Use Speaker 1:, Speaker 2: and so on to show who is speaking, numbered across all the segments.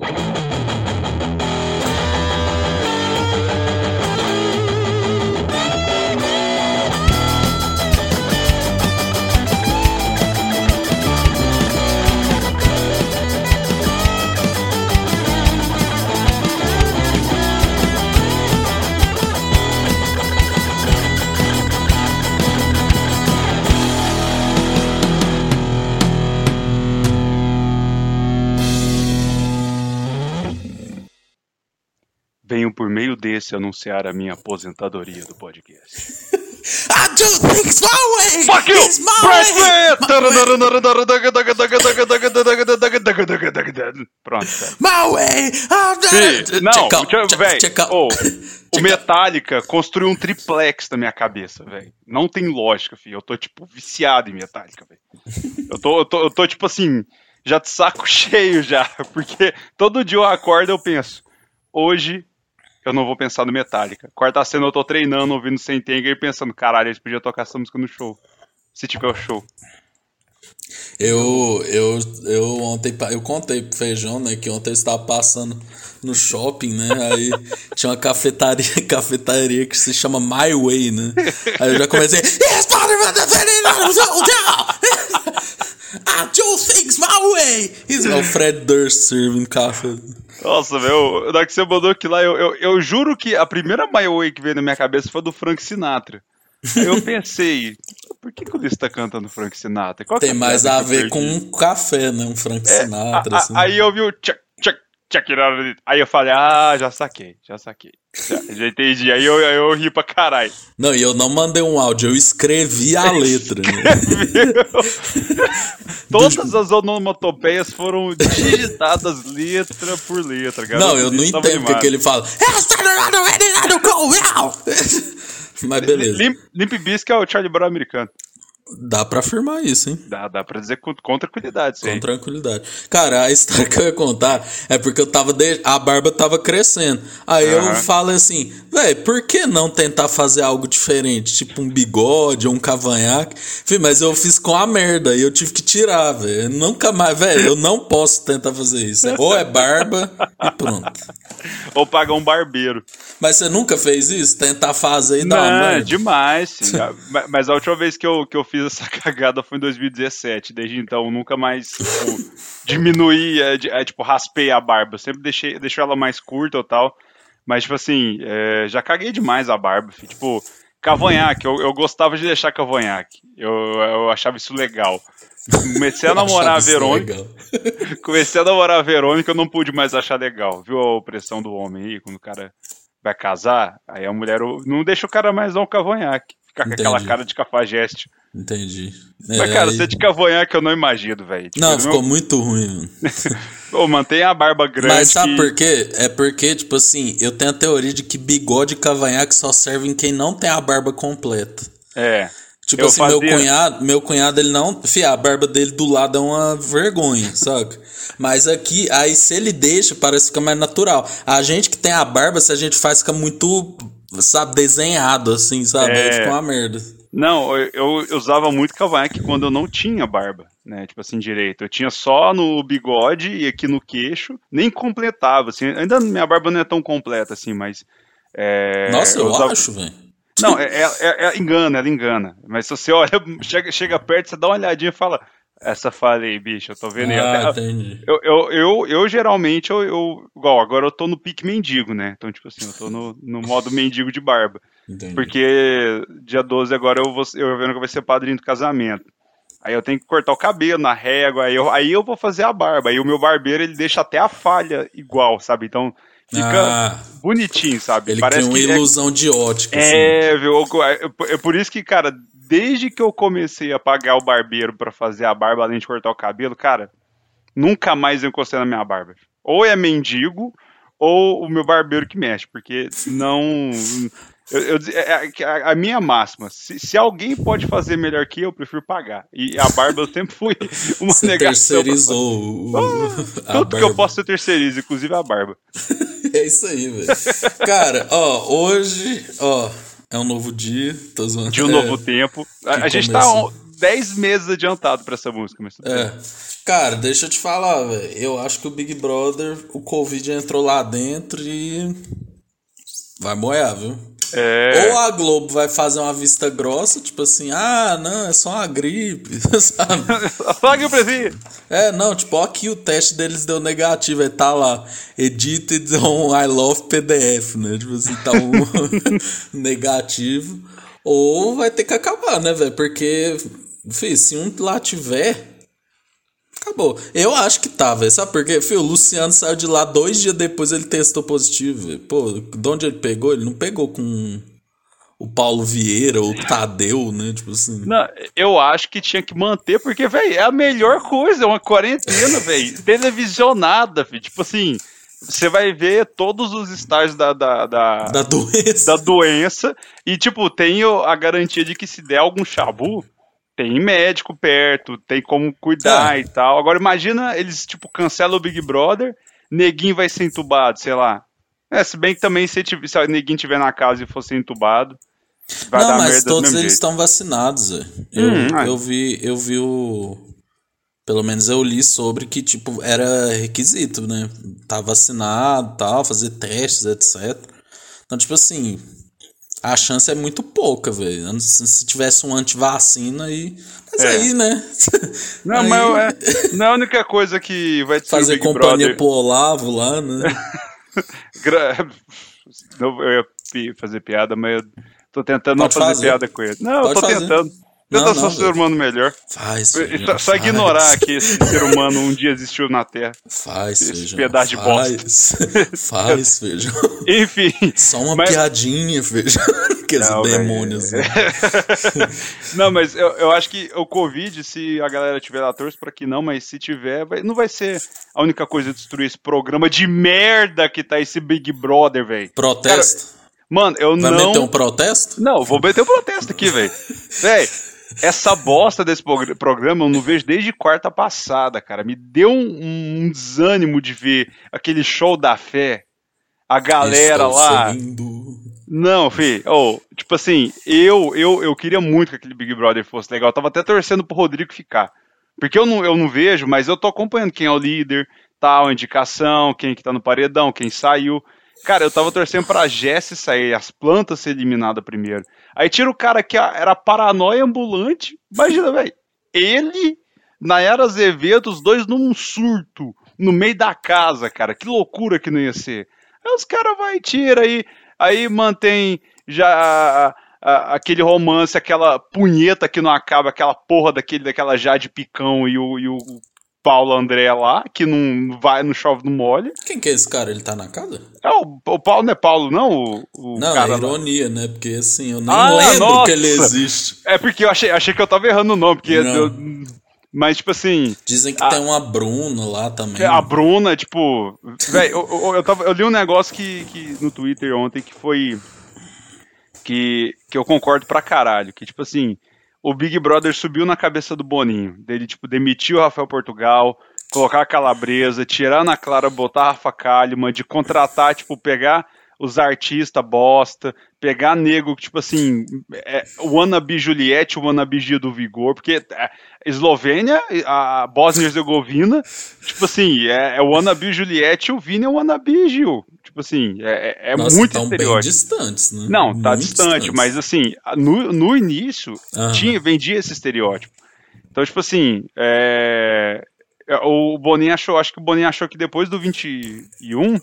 Speaker 1: you desse anunciar a minha aposentadoria do podcast.
Speaker 2: I do things my way.
Speaker 1: Fuck you!
Speaker 2: It's my way.
Speaker 1: Pronto, cara.
Speaker 2: My way. I'm
Speaker 1: Sim, Não, ô, o Metallica construiu um triplex na minha cabeça, velho. Não tem lógica, filho. Eu tô, tipo, viciado em Metallica, velho. Eu tô, eu, tô, eu tô, tipo assim, já de saco cheio já. Porque todo dia eu acordo e eu penso, hoje eu não vou pensar no Metallica. Quarta cena eu tô treinando, ouvindo Sentenger e pensando, caralho, eles podiam tocar essa música no show. Se tiver o show.
Speaker 2: Eu, eu, eu ontem eu contei pro Feijão, né, que ontem eu estava passando no shopping, né, aí tinha uma cafetaria, cafetaria que se chama My Way, né, aí eu já comecei "Yes, Father, mother, I do things my way. É o Fred Durst servindo café.
Speaker 1: Nossa, meu, na que você mandou aquilo lá, eu, eu, eu juro que a primeira My Way que veio na minha cabeça foi do Frank Sinatra. Aí eu pensei, por que, que o Luiz tá cantando Frank Sinatra? Qual que é
Speaker 2: Tem mais a ver com um café, né, um Frank Sinatra,
Speaker 1: A- a-
Speaker 2: assim.
Speaker 1: Aí eu vi o tchac, Aí eu falei, ah, já saquei, já saquei. Já, já entendi. Aí eu, eu ri pra caralho.
Speaker 2: Não, e eu não mandei um áudio, eu escrevi a letra. né?
Speaker 1: Todas as onomatopeias foram digitadas letra por letra, cara.
Speaker 2: Não, eu não entendo porque
Speaker 1: animado.
Speaker 2: que ele fala. Mas beleza.
Speaker 1: Limp, Limp Bizkit é o Charlie Brown americano.
Speaker 2: Dá pra afirmar isso, hein?
Speaker 1: Dá, dá pra dizer com, com tranquilidade, aí.
Speaker 2: Com tranquilidade. Cara, a história que eu ia contar é porque eu tava. De... A barba tava crescendo. Aí eu
Speaker 1: Aham.
Speaker 2: falo assim, velho, por que não tentar fazer algo diferente? Tipo um bigode ou um cavanhaque? Fih, mas eu fiz com a merda e eu tive que tirar, velho. Nunca mais, velho, eu não posso tentar fazer isso. Ou é barba e pronto.
Speaker 1: Ou pagar um barbeiro.
Speaker 2: Mas você nunca fez isso? Tentar fazer e dar uma
Speaker 1: Não, é
Speaker 2: merda?
Speaker 1: demais. sim. Ah, ma- Mas a última vez que eu, que eu fiz essa cagada foi em 2017. Desde então, nunca mais tipo, diminuí, é, é, tipo, raspei a barba. Sempre deixei, deixei ela mais curta ou tal. Mas, tipo assim, é, já caguei demais a barba. filho. Tipo, cavanhaque. Eu, eu gostava de deixar cavanhaque. Eu, eu achava isso legal. Comecei a namorar a Verônica. Comecei a namorar a Verônica, eu não pude mais achar legal. Viu a opressão do homem aí, quando o cara vai casar? Aí a mulher não deixa o cara mais dar um cavanhaque. Ficar com aquela cara de cafajeste.
Speaker 2: Entendi.
Speaker 1: Mas,
Speaker 2: É,
Speaker 1: cara,
Speaker 2: aí-
Speaker 1: você de cavanhaque eu não imagino, velho. Tipo,
Speaker 2: Não,
Speaker 1: meu-
Speaker 2: ficou muito ruim, mano.
Speaker 1: Ô, mantém a barba grande.
Speaker 2: Mas sabe
Speaker 1: que-
Speaker 2: por quê? É porque, tipo assim, eu tenho a teoria de que bigode e cavanhaque só servem quem não tem a barba completa.
Speaker 1: É.
Speaker 2: Tipo
Speaker 1: Eu
Speaker 2: assim, meu
Speaker 1: fazia-
Speaker 2: cunhado, meu cunhado, ele não. Fia, a barba dele do lado é uma vergonha, saca? Mas aqui, aí se ele deixa, parece que fica mais natural. A gente que tem a barba, se a gente faz, fica muito, sabe, desenhado, assim, sabe? Aí
Speaker 1: É.
Speaker 2: fica uma merda.
Speaker 1: Não, eu, eu usava muito cavanhaque quando eu não tinha barba, né? Tipo assim, direito. Eu tinha só no bigode e aqui no queixo. Nem completava, assim. Ainda minha barba não é tão completa assim, mas. é,
Speaker 2: Nossa, eu,
Speaker 1: usava-
Speaker 2: acho, velho.
Speaker 1: Não, é, é- é- é- engana, ela engana. Mas se você olha, chega, chega perto, você dá uma olhadinha e fala. Essa falha aí, bicho, eu tô vendo aí.
Speaker 2: Ah,
Speaker 1: Até-
Speaker 2: entendi.
Speaker 1: eu, eu, eu, eu geralmente, eu, eu. Igual, agora eu tô no pique mendigo, né? Então, tipo assim, eu tô no, no modo mendigo de barba.
Speaker 2: entendi.
Speaker 1: Porque dia 12 agora eu vou eu vendo que vai ser padrinho do casamento. Aí eu tenho que cortar o cabelo na régua, aí eu, aí eu vou fazer a barba. Aí o meu barbeiro ele deixa até a falha igual, sabe? Então fica
Speaker 2: Ah,
Speaker 1: bonitinho, sabe?
Speaker 2: ele
Speaker 1: Parece
Speaker 2: cria uma
Speaker 1: é-
Speaker 2: ilusão de ótica, assim.
Speaker 1: é, viu? É, é por isso que, cara, desde que eu comecei a pagar o barbeiro pra fazer a barba, além de cortar o cabelo, cara, nunca mais eu encostei na minha barba. Ou é mendigo, ou o meu barbeiro que mexe, porque não. Eu, eu- é- é- a, a minha máxima, se, se alguém pode fazer melhor que eu, eu prefiro pagar. E a barba eu sempre fui uma
Speaker 2: Você
Speaker 1: negação. pra-
Speaker 2: terceirizou o, a
Speaker 1: Tudo que eu
Speaker 2: barba.
Speaker 1: posso eu terceirizo, inclusive a barba.
Speaker 2: É isso aí, velho. Cara, ó, hoje, ó, é um novo dia, tô zoando.
Speaker 1: De um
Speaker 2: É,
Speaker 1: novo tempo. A, a gente tá
Speaker 2: começou.
Speaker 1: on- 10 meses adiantado pra essa música, mas
Speaker 2: É. Cara, deixa eu te falar, velho. Eu acho que o Big Brother, o Covid entrou lá dentro e. Vai moer, viu?
Speaker 1: É.
Speaker 2: Ou a Globo vai fazer uma vista grossa, tipo assim, ah, não, é só uma gripe, sabe?
Speaker 1: Pague o presídio.
Speaker 2: É, não, tipo, ó, aqui o teste deles deu negativo, aí tá lá, edited on I love PDF, né? Tipo assim, tá um negativo. Ou vai ter que acabar, né, velho? Porque, filho, se um lá tiver, acabou. Eu acho que tá, velho. Sabe por quê? Filho, o Luciano saiu de lá dois dias depois, ele testou positivo, velho. Pô, de onde ele pegou? Ele não pegou com o Paulo Vieira ou o Tadeu, né? Tipo assim.
Speaker 1: Não, eu acho que tinha que manter, porque, velho, é a melhor coisa, é uma quarentena, velho. Televisionada, filho. Tipo assim, você vai ver todos os estágios da, da, da,
Speaker 2: Da doença.
Speaker 1: da doença e, tipo, tem o- a garantia de que se der algum chabu, tem médico perto, tem como cuidar
Speaker 2: É.
Speaker 1: e tal. Agora, imagina eles, tipo, cancelam o Big Brother, neguinho vai ser entubado, sei lá. É, se bem que também se, tiv- se neguinho tiver na casa e fosse entubado, vai
Speaker 2: não,
Speaker 1: dar
Speaker 2: mas
Speaker 1: merda
Speaker 2: todos eles estão vacinados. Eu,
Speaker 1: Hum, é.
Speaker 2: eu vi, eu vi o. Pelo menos eu li sobre que, tipo, era requisito, né? Tá vacinado tal, fazer testes, etc. Então, tipo assim, a chance é muito pouca, velho. Se se tivesse um antivacina aí. Mas
Speaker 1: É.
Speaker 2: aí, né?
Speaker 1: Não,
Speaker 2: Aí,
Speaker 1: mas é, não é a única coisa que vai destruir
Speaker 2: Fazer companhia
Speaker 1: Brother.
Speaker 2: pro Olavo lá, né?
Speaker 1: Eu ia fazer piada, mas eu tô tentando
Speaker 2: Pode
Speaker 1: não fazer,
Speaker 2: fazer.
Speaker 1: piada com ele. Não, eu
Speaker 2: Pode
Speaker 1: tô
Speaker 2: fazer.
Speaker 1: tentando.
Speaker 2: Não,
Speaker 1: ser
Speaker 2: não,
Speaker 1: um ser humano melhor.
Speaker 2: Faz,
Speaker 1: Só,
Speaker 2: feijão,
Speaker 1: só
Speaker 2: faz.
Speaker 1: ignorar que esse ser humano um dia existiu na Terra.
Speaker 2: Faz,
Speaker 1: esse
Speaker 2: feijão.
Speaker 1: pedaço de
Speaker 2: faz. Faz, feijão.
Speaker 1: Enfim.
Speaker 2: Só uma
Speaker 1: Mas-
Speaker 2: piadinha, feijão. Aqueles
Speaker 1: Não,
Speaker 2: demônios. né?
Speaker 1: Não, mas eu, eu acho que o Covid, se a galera tiver lá, torce pra que não, mas se tiver, vai- não vai ser a única coisa a destruir esse programa de merda que tá esse Big Brother, velho.
Speaker 2: Protesto.
Speaker 1: Mano, eu
Speaker 2: Vai
Speaker 1: não.
Speaker 2: meter um protesto?
Speaker 1: Não, vou meter um protesto aqui, velho. Véi, essa bosta desse progr- programa eu não vejo desde quarta passada, cara. Me deu um, um desânimo de ver aquele show da fé. A galera
Speaker 2: Estou
Speaker 1: lá.
Speaker 2: sorrindo.
Speaker 1: Não, fi, oh, tipo assim, eu, eu, eu queria muito que aquele Big Brother fosse legal. Eu tava até torcendo pro Rodrigo ficar. Porque eu não, eu não vejo, mas eu tô acompanhando quem é o líder, tal, indicação, quem que tá no paredão, quem saiu. Cara, eu tava torcendo pra Jesse sair, as plantas ser eliminadas primeiro. Aí tira o cara que era paranoia ambulante. Imagina, velho. Ele, Nayara Azevedo, os dois num surto, no meio da casa, cara. Que loucura que não ia ser. Aí os caras vai e tira aí, aí mantém já a- a- aquele romance, aquela punheta que não acaba, aquela porra daquele, daquela Jade Picão e o, e o Paulo André lá, que não vai, não chove, não molha.
Speaker 2: Quem que é esse cara? Ele tá na casa?
Speaker 1: É, o, o Paulo não é Paulo, não? O, o
Speaker 2: Não,
Speaker 1: cara
Speaker 2: é
Speaker 1: lá.
Speaker 2: ironia, né? Porque assim, eu nem
Speaker 1: Ah,
Speaker 2: lembro
Speaker 1: nossa!
Speaker 2: que ele existe.
Speaker 1: É porque eu achei, achei que eu tava errando o nome, porque eu- mas tipo assim,
Speaker 2: Dizem que
Speaker 1: Ah.
Speaker 2: tem uma Bruna lá também.
Speaker 1: a Bruna, tipo, velho, eu, eu, eu, tava- eu li um negócio que, que no Twitter ontem que foi que, que eu concordo pra caralho, que tipo assim, o Big Brother subiu na cabeça do Boninho, dele tipo demitir o Rafael Portugal, colocar a Calabresa, tirar a Clara, botar a Rafa Kalimann, de contratar, tipo, pegar os artistas bosta, pegar nego, tipo assim, é, wannabe Juliette, wannabe Gia do Vigor, porque é, Eslovênia, a Bósnia e Herzegovina, tipo assim, é, é wannabe Juliette o Vini é wannabe Gil. Tipo assim, é, é
Speaker 2: Nossa,
Speaker 1: muito
Speaker 2: tão bem
Speaker 1: estereótipo.
Speaker 2: distantes, né?
Speaker 1: Não, tá
Speaker 2: Muito
Speaker 1: distante,
Speaker 2: distantes.
Speaker 1: mas assim, no, no início
Speaker 2: Aham.
Speaker 1: tinha, vendia esse estereótipo. Então, tipo assim, é, o Boninho achou, acho que o Boninho achou que depois do 21,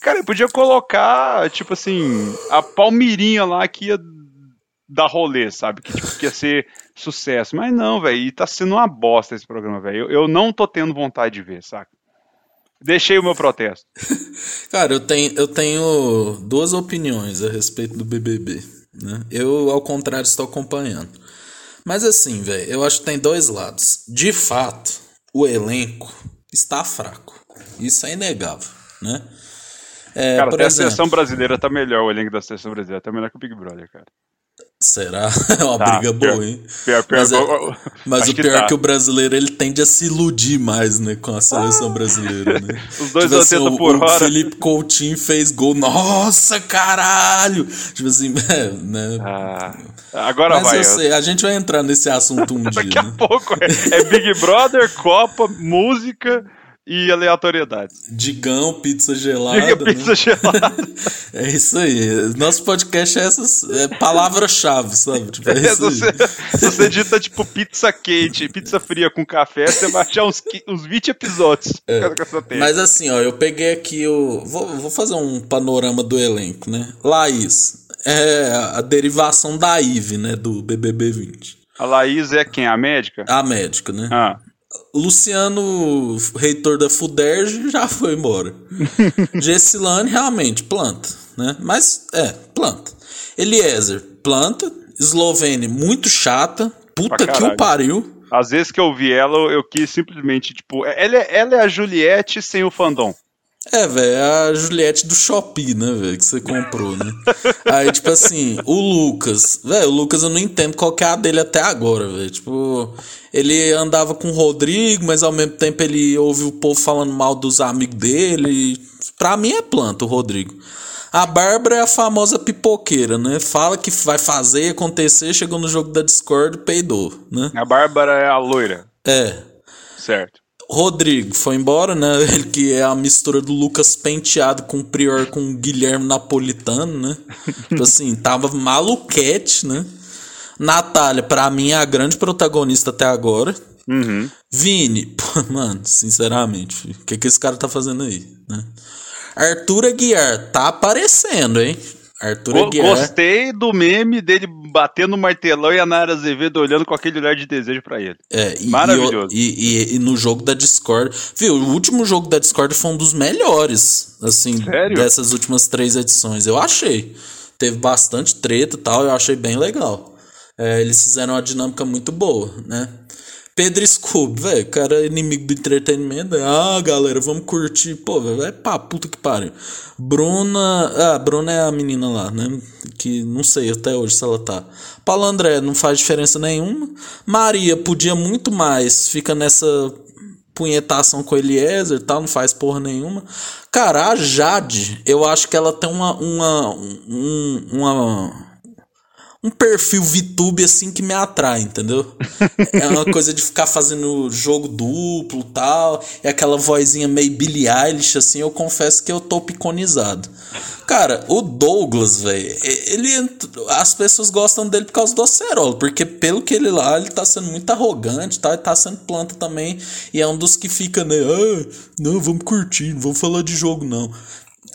Speaker 1: cara, ele podia colocar, tipo assim, a Palmirinha lá que ia dar rolê, sabe? Que, tipo, que ia ser sucesso. Mas não, velho, e tá sendo uma bosta esse programa, velho. Eu, eu não tô tendo vontade de ver, saca? Deixei o meu protesto.
Speaker 2: Cara, eu tenho, eu tenho duas opiniões a respeito do BBB. Né? Eu, ao contrário, estou acompanhando. Mas assim, velho, eu acho que tem dois lados. De fato, o elenco está fraco. Isso é inegável, né? É,
Speaker 1: cara, até a
Speaker 2: exemplo,
Speaker 1: seleção brasileira tá melhor, o elenco da seleção brasileira tá melhor que o Big Brother, cara.
Speaker 2: Será? É uma
Speaker 1: Tá,
Speaker 2: briga
Speaker 1: pior-
Speaker 2: boa, hein?
Speaker 1: Pior, pior,
Speaker 2: Mas, é- mas o pior
Speaker 1: tá.
Speaker 2: é que o brasileiro ele tende a se iludir mais, né, com a seleção brasileira, né?
Speaker 1: Os dois
Speaker 2: tipo assim,
Speaker 1: 80
Speaker 2: o,
Speaker 1: por
Speaker 2: o
Speaker 1: hora.
Speaker 2: Felipe Coutinho fez gol. Nossa, caralho! Tipo assim, é, né?
Speaker 1: Ah, agora
Speaker 2: Mas
Speaker 1: vai.
Speaker 2: eu
Speaker 1: eu-
Speaker 2: sei, a gente vai entrar nesse assunto um dia,
Speaker 1: Daqui a
Speaker 2: né?
Speaker 1: pouco é, é Big Brother, Copa, música e aleatoriedade.
Speaker 2: Digão, pizza gelada.
Speaker 1: Diga
Speaker 2: né?
Speaker 1: pizza gelada.
Speaker 2: É isso aí. Nosso podcast é essas é, palavras-chave, sabe? Tipo, é
Speaker 1: É, se, você, se você digita tipo pizza quente, pizza fria com café, você vai achar uns, uns 20 episódios.
Speaker 2: É. Mas assim, ó, eu peguei aqui o. Vou, vou fazer um panorama do elenco, né? Laís. É a derivação da Ive, né? Do BBB 20.
Speaker 1: A Laís é quem? A médica?
Speaker 2: A médica, né?
Speaker 1: Ah,
Speaker 2: Luciano, reitor da FUDERJ, já foi embora. Gessilane, realmente, planta, né? Mas, é, planta. Eliezer, planta. Eslovene, muito chata. Puta que o pariu.
Speaker 1: às vezes que eu vi ela, eu eu quis simplesmente, tipo, ela é, ela é a Juliette sem o fandom.
Speaker 2: É, velho, é a Juliette do Shopee, né, velho, que você comprou, né? Aí, tipo assim, o Lucas, velho, o Lucas eu não entendo qual que é a dele até agora, velho. Tipo, ele andava com o Rodrigo, mas ao mesmo tempo ele ouve o povo falando mal dos amigos dele. Pra mim é planta o Rodrigo. A Bárbara é a famosa pipoqueira, né? Fala que vai fazer acontecer, chegou no jogo da Discord, peidou, né?
Speaker 1: A Bárbara é a loira,
Speaker 2: É,
Speaker 1: certo.
Speaker 2: Rodrigo foi embora, né? Ele que é a mistura do Lucas Penteado com o Prior com o Guilherme Napolitano, né? tipo assim, tava maluquete, né? Natália, pra mim, é a grande protagonista até agora.
Speaker 1: Uhum.
Speaker 2: Vini, pô, mano, sinceramente, o que, que esse cara tá fazendo aí, né? Arthur Aguiar, tá aparecendo, hein? Arthur
Speaker 1: Go-
Speaker 2: Aguiar.
Speaker 1: Gostei do meme dele batendo o martelão e a Nara Azevedo olhando com aquele olhar de desejo pra ele.
Speaker 2: É, e,
Speaker 1: Maravilhoso.
Speaker 2: E, e- e no jogo da Discord. Viu, o último jogo da Discord foi um dos melhores, assim,
Speaker 1: Sério?
Speaker 2: dessas últimas três edições. Eu achei. Teve bastante treta e tal, eu achei bem legal. É, eles fizeram uma dinâmica muito boa, né? Pedro Scooby, velho, cara é inimigo do entretenimento. né? Ah, galera, vamos curtir. Pô, velho, vai pra puta que pariu. Bruna. Ah, Bruna é a menina lá, né? Que não sei até hoje se ela tá. Paulo André, não faz diferença nenhuma. Maria, podia muito mais. Fica nessa punhetação com Eliezer e tal, não faz porra nenhuma. Cara, a Jade, eu acho que ela tem uma. uma, um, uma um perfil VTube assim que me atrai, entendeu? é uma coisa de ficar fazendo jogo duplo tal, é aquela vozinha meio Billie Eilish, assim, eu confesso que eu tô piconizado. Cara, o Douglas, velho, ele. As pessoas gostam dele por causa do Acerola, porque pelo que ele lá, ele tá sendo muito arrogante, tá? Ele tá sendo planta também, e é um dos que fica, né? Ah, não, vamos curtir, não vamos falar de jogo, não.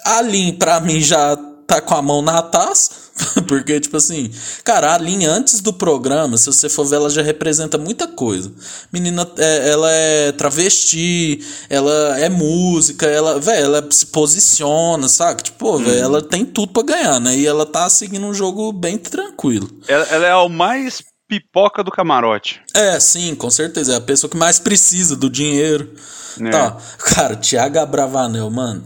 Speaker 2: A Lin, pra mim, já tá com a mão na taça. Porque, tipo assim, cara, a Lin antes do programa, se você for ver, ela já representa muita coisa. Menina, é, ela é travesti, ela é música, ela, velho, ela se posiciona, sabe? Tipo, velho, ela tem tudo pra ganhar, né? E ela tá seguindo um jogo bem tranquilo.
Speaker 1: Ela, ela é o mais pipoca do camarote.
Speaker 2: É, sim, com certeza. É a pessoa que mais precisa do dinheiro.
Speaker 1: É.
Speaker 2: Tá. Cara, Thiago Abravanel, mano.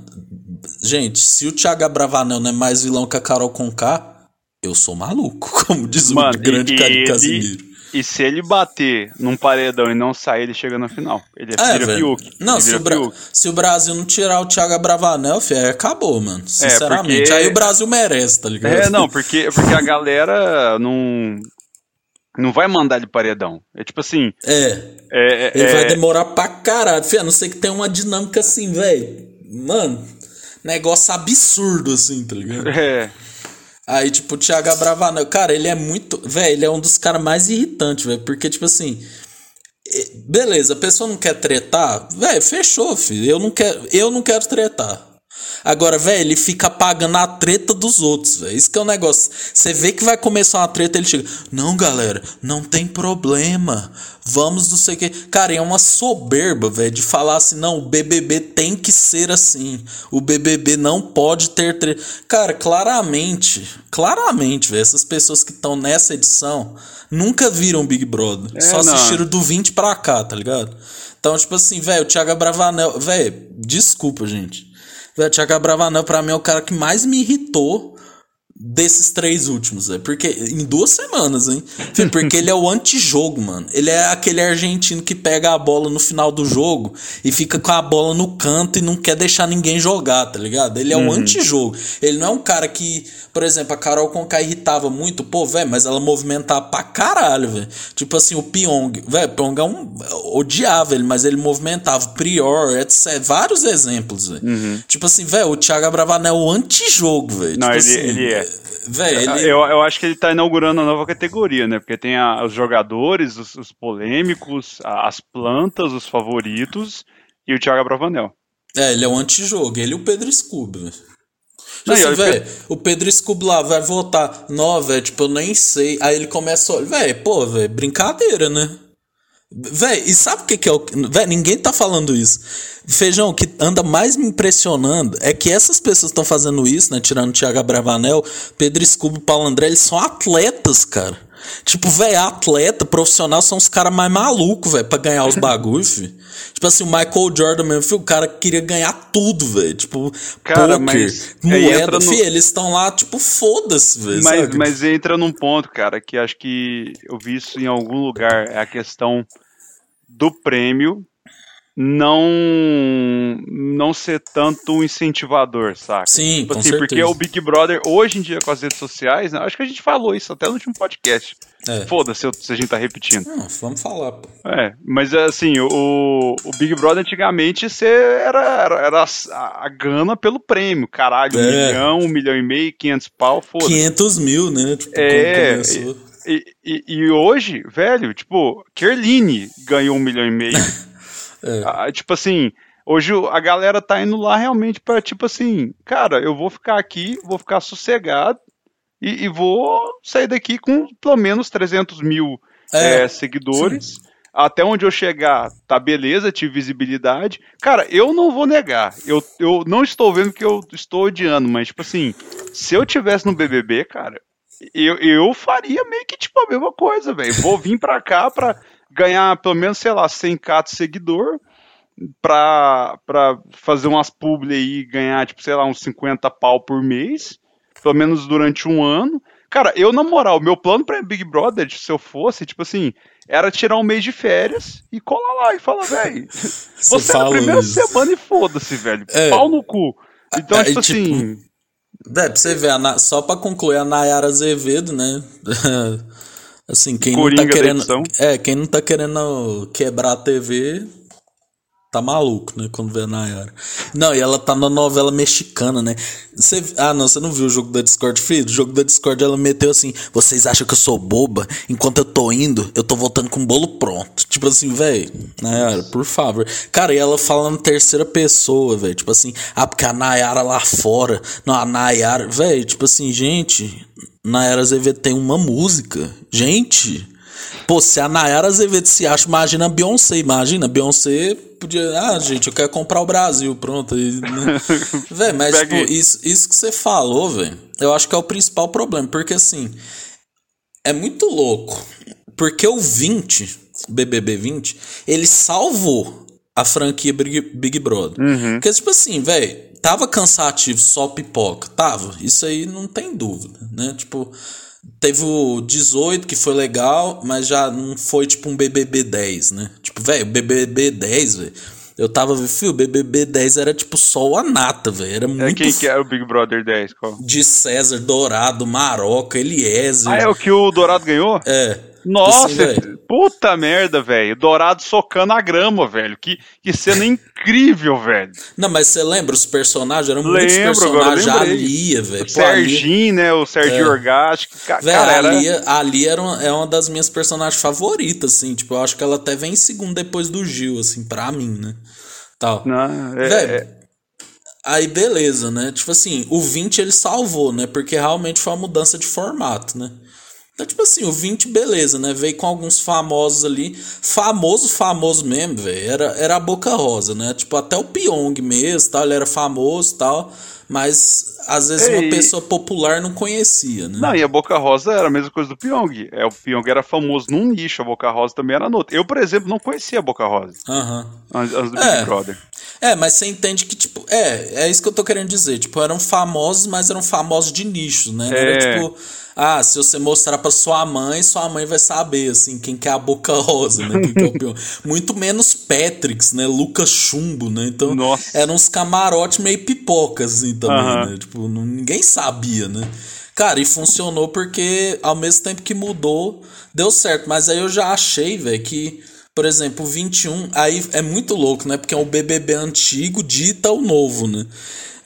Speaker 2: Gente, se o Thiago Abravanel não é mais vilão que a Carol Conká, eu sou maluco, como diz
Speaker 1: Mano,
Speaker 2: o grande
Speaker 1: ele-
Speaker 2: Casimiro.
Speaker 1: E se ele bater num paredão e não sair, ele chega na final. Ele
Speaker 2: É,
Speaker 1: vira
Speaker 2: velho.
Speaker 1: Fiuk.
Speaker 2: Não, se
Speaker 1: vira
Speaker 2: o, Bra- se o Brasil não tirar o Thiago Abravanel, fi, aí acabou, mano. Sinceramente.
Speaker 1: porque-
Speaker 2: Aí o Brasil merece, tá ligado?
Speaker 1: É, não, porque, porque a galera não. Não vai mandar ele paredão. É tipo assim.
Speaker 2: É.
Speaker 1: É,
Speaker 2: Ele
Speaker 1: é-
Speaker 2: vai demorar pra caralho. Fih, a não ser que tenha uma dinâmica assim, velho. Mano, negócio absurdo assim, tá ligado?
Speaker 1: é,
Speaker 2: Aí, tipo, o Thiago Abravanel, cara, ele é muito. Velho, ele é um dos caras mais irritantes, velho. Porque, tipo assim. Beleza, a pessoa não quer tretar, velho, fechou, filho. Eu não quero, eu não quero tretar. Agora, velho, ele fica pagando a treta dos outros, velho. Isso que é o negócio. Você vê que vai começar uma treta, ele chega. Não, galera, não tem problema. Vamos não sei o que. Cara, é uma soberba, velho, de falar assim, não, o BBB tem que ser assim. O BBB não pode ter treta. Cara, claramente, claramente, velho, essas pessoas que estão nessa edição nunca viram Big Brother.
Speaker 1: É,
Speaker 2: só
Speaker 1: não.
Speaker 2: assistiram do 20 pra cá, tá ligado? Então, tipo assim, velho, o Thiago Bravanel, velho, desculpa, gente. Velho, o Thiago Bravanel pra mim é o cara que mais me irritou desses três últimos, velho. Porque em duas semanas, hein? Porque ele é o antijogo, mano. Ele é aquele argentino que pega a bola no final do jogo e fica com a bola no canto e não quer deixar ninguém jogar, tá ligado? Ele é uhum. o antijogo. Ele não é um cara que, por exemplo, a Carol Conká irritava muito, pô, velho, mas ela movimentava pra caralho, velho. Tipo assim, o Pyong, velho, Pyong é um. odiava ele, mas ele movimentava. Prior, etc. Vários exemplos, velho. Uhum. Tipo assim, velho, o Thiago Abravanel é o antijogo, velho.
Speaker 1: Não,
Speaker 2: tipo
Speaker 1: ele,
Speaker 2: assim,
Speaker 1: ele é.
Speaker 2: Véio, ele...
Speaker 1: eu, eu acho que ele tá inaugurando uma nova categoria, né? Porque tem a, os jogadores, os, os polêmicos, a, as plantas, os favoritos e o Thiago Abravanel.
Speaker 2: É, ele é um antijogo. Ele e o Pedro Scooby, velho. Tipo assim, velho, o Pedro Scooby lá vai votar. Não, velho, tipo, eu nem sei. Aí ele começa a. Velho, pô, velho, brincadeira, né? Véi, e sabe o que, que é o. Véi, ninguém tá falando isso. Feijão, o que anda mais me impressionando é que essas pessoas estão fazendo isso, né? Tirando o Thiago Bravanel, Pedro e Paulo André, eles são atletas, cara. Tipo, velho, atleta, profissional são os caras mais malucos, velho, pra ganhar os bagulhos, filho. Tipo assim, o Michael Jordan mesmo, filho, o cara queria ganhar tudo, velho. Tipo, cara, poker, mas moeda, no... filho, eles estão lá, tipo, foda-se, velho.
Speaker 1: Mas, mas entra num ponto, cara, que acho que eu vi isso em algum lugar, é a questão do prêmio não não ser tanto um incentivador, saca?
Speaker 2: Sim, tipo
Speaker 1: com
Speaker 2: assim,
Speaker 1: certeza. Porque o Big Brother, hoje em dia, com as redes sociais, né, acho que a gente falou isso até no último podcast. É. Foda-se se a gente tá repetindo.
Speaker 2: Não, vamos falar, pô.
Speaker 1: É, mas assim, o, o Big Brother antigamente você era, era, era a, a, gana pelo prêmio, caralho, é. um milhão, um milhão e meio, quinhentos pau, foda-se.
Speaker 2: 500 mil, né?
Speaker 1: Tipo, é, e, e, e, hoje, velho, tipo, Kerline ganhou um milhão e meio. É. Ah, tipo assim, hoje a galera tá indo lá realmente para tipo assim, cara, eu vou ficar aqui, vou ficar sossegado e, e vou sair daqui com pelo menos 300 mil é. É, seguidores. Sim. Até onde eu chegar, tá beleza, tive visibilidade. Cara, eu não vou negar. Eu, eu não estou vendo que eu estou odiando, mas, tipo assim, se eu tivesse no BBB, cara, eu, eu faria meio que tipo a mesma coisa, velho. Vou vir pra cá pra ganhar pelo menos, sei lá, 100k de seguidor pra, pra fazer umas publi aí e ganhar, tipo, sei lá, uns 50 pau por mês, pelo menos durante um ano. Cara, eu, na moral, meu plano pra Big Brother, se eu fosse, tipo assim, era tirar um mês de férias e colar lá e falar, velho, você, você é a primeira isso. semana e foda-se, velho. É. Pau no cu. Então, é, tipo, tipo assim.
Speaker 2: É, pra você ver, só pra concluir, a Nayara Azevedo, né? Assim, quem Coringa não tá querendo. É, quem não tá querendo quebrar a TV tá maluco, né? Quando vê a Nayara. Não, e ela tá na novela mexicana, né? Você, ah, não, você não viu o jogo da Discord, filho? O jogo da Discord ela meteu assim: vocês acham que eu sou boba? Enquanto eu tô indo, eu tô voltando com o bolo pronto. Tipo assim, velho, Nayara, por favor. Cara, e ela fala na terceira pessoa, velho. Tipo assim, ah, porque a Nayara lá fora. Não, a Nayara. Velho, tipo assim, gente, Nayara Azevedo tem uma música. Gente, pô, se a Nayara Azevedo se acha, imagina a Beyoncé. Imagina, a Beyoncé podia. Ah, gente, eu quero comprar o Brasil, pronto. Né? velho, mas tipo, isso, isso que você falou, velho, eu acho que é o principal problema. Porque assim, é muito louco. Porque o 20, BBB 20, ele salvou a franquia Big, Big Brother. Uhum. Porque, tipo assim, velho tava cansativo só pipoca, tava. Isso aí não tem dúvida, né? Tipo, teve o 18 que foi legal, mas já não foi tipo um BBB 10, né? Tipo, velho, BBB 10, velho. Eu tava, fio, BBB 10 era tipo só o Anata, velho. Era é, muito. É
Speaker 1: quem que era o Big Brother 10? Qual?
Speaker 2: De César, Dourado, Maroca, Eliezer.
Speaker 1: Ah, é o que o Dourado ganhou?
Speaker 2: É.
Speaker 1: Nossa, assim, puta merda, velho. Dourado socando a grama, velho. Que, que cena incrível, velho.
Speaker 2: Não, mas você lembra os personagens? Eram Lembro, muitos personagens. A Lia, velho.
Speaker 1: O Serginho, né? O Serginho é. Orgaz.
Speaker 2: Velho, a Lia, a Lia era uma, é uma das minhas personagens favoritas, assim. Tipo, eu acho que ela até vem em segundo depois do Gil, assim, pra mim, né? Tal.
Speaker 1: Não, é, velho. É...
Speaker 2: Aí beleza, né? Tipo assim, o 20 ele salvou, né? Porque realmente foi uma mudança de formato, né? Então, tipo assim, o 20, beleza, né? Veio com alguns famosos ali. Famoso, famoso mesmo, velho. Era, era a Boca Rosa, né? Tipo, até o Pyong mesmo, tal. Ele era famoso tal. mas às vezes uma pessoa popular não conhecia, né?
Speaker 1: Não, e a Boca Rosa era a mesma coisa do Pyong. É, o Pyong era famoso num nicho, a Boca Rosa também era no outro. Eu, por exemplo, não conhecia a Boca Rosa.
Speaker 2: Aham.
Speaker 1: Antes, antes do
Speaker 2: É.
Speaker 1: Big Brother.
Speaker 2: É, mas você entende que, tipo, é, é isso que eu tô querendo dizer. Tipo, eram famosos, mas eram famosos de nicho, né? Não
Speaker 1: É.
Speaker 2: era tipo, ah, se você mostrar pra sua mãe, sua mãe vai saber, assim, quem que é a Boca Rosa, né? Quem que é o. Muito menos Patricks, né? Lucas Chumbo, né? Então,
Speaker 1: Nossa.
Speaker 2: eram uns camarotes meio pipocas, assim, também, né? Tipo, não- ninguém sabia, né? Cara, e funcionou porque ao mesmo tempo que mudou, deu certo. Mas aí eu já achei, velho, que, por exemplo, o 21, aí é muito louco, né? Porque é o BBB antigo dita o novo, né?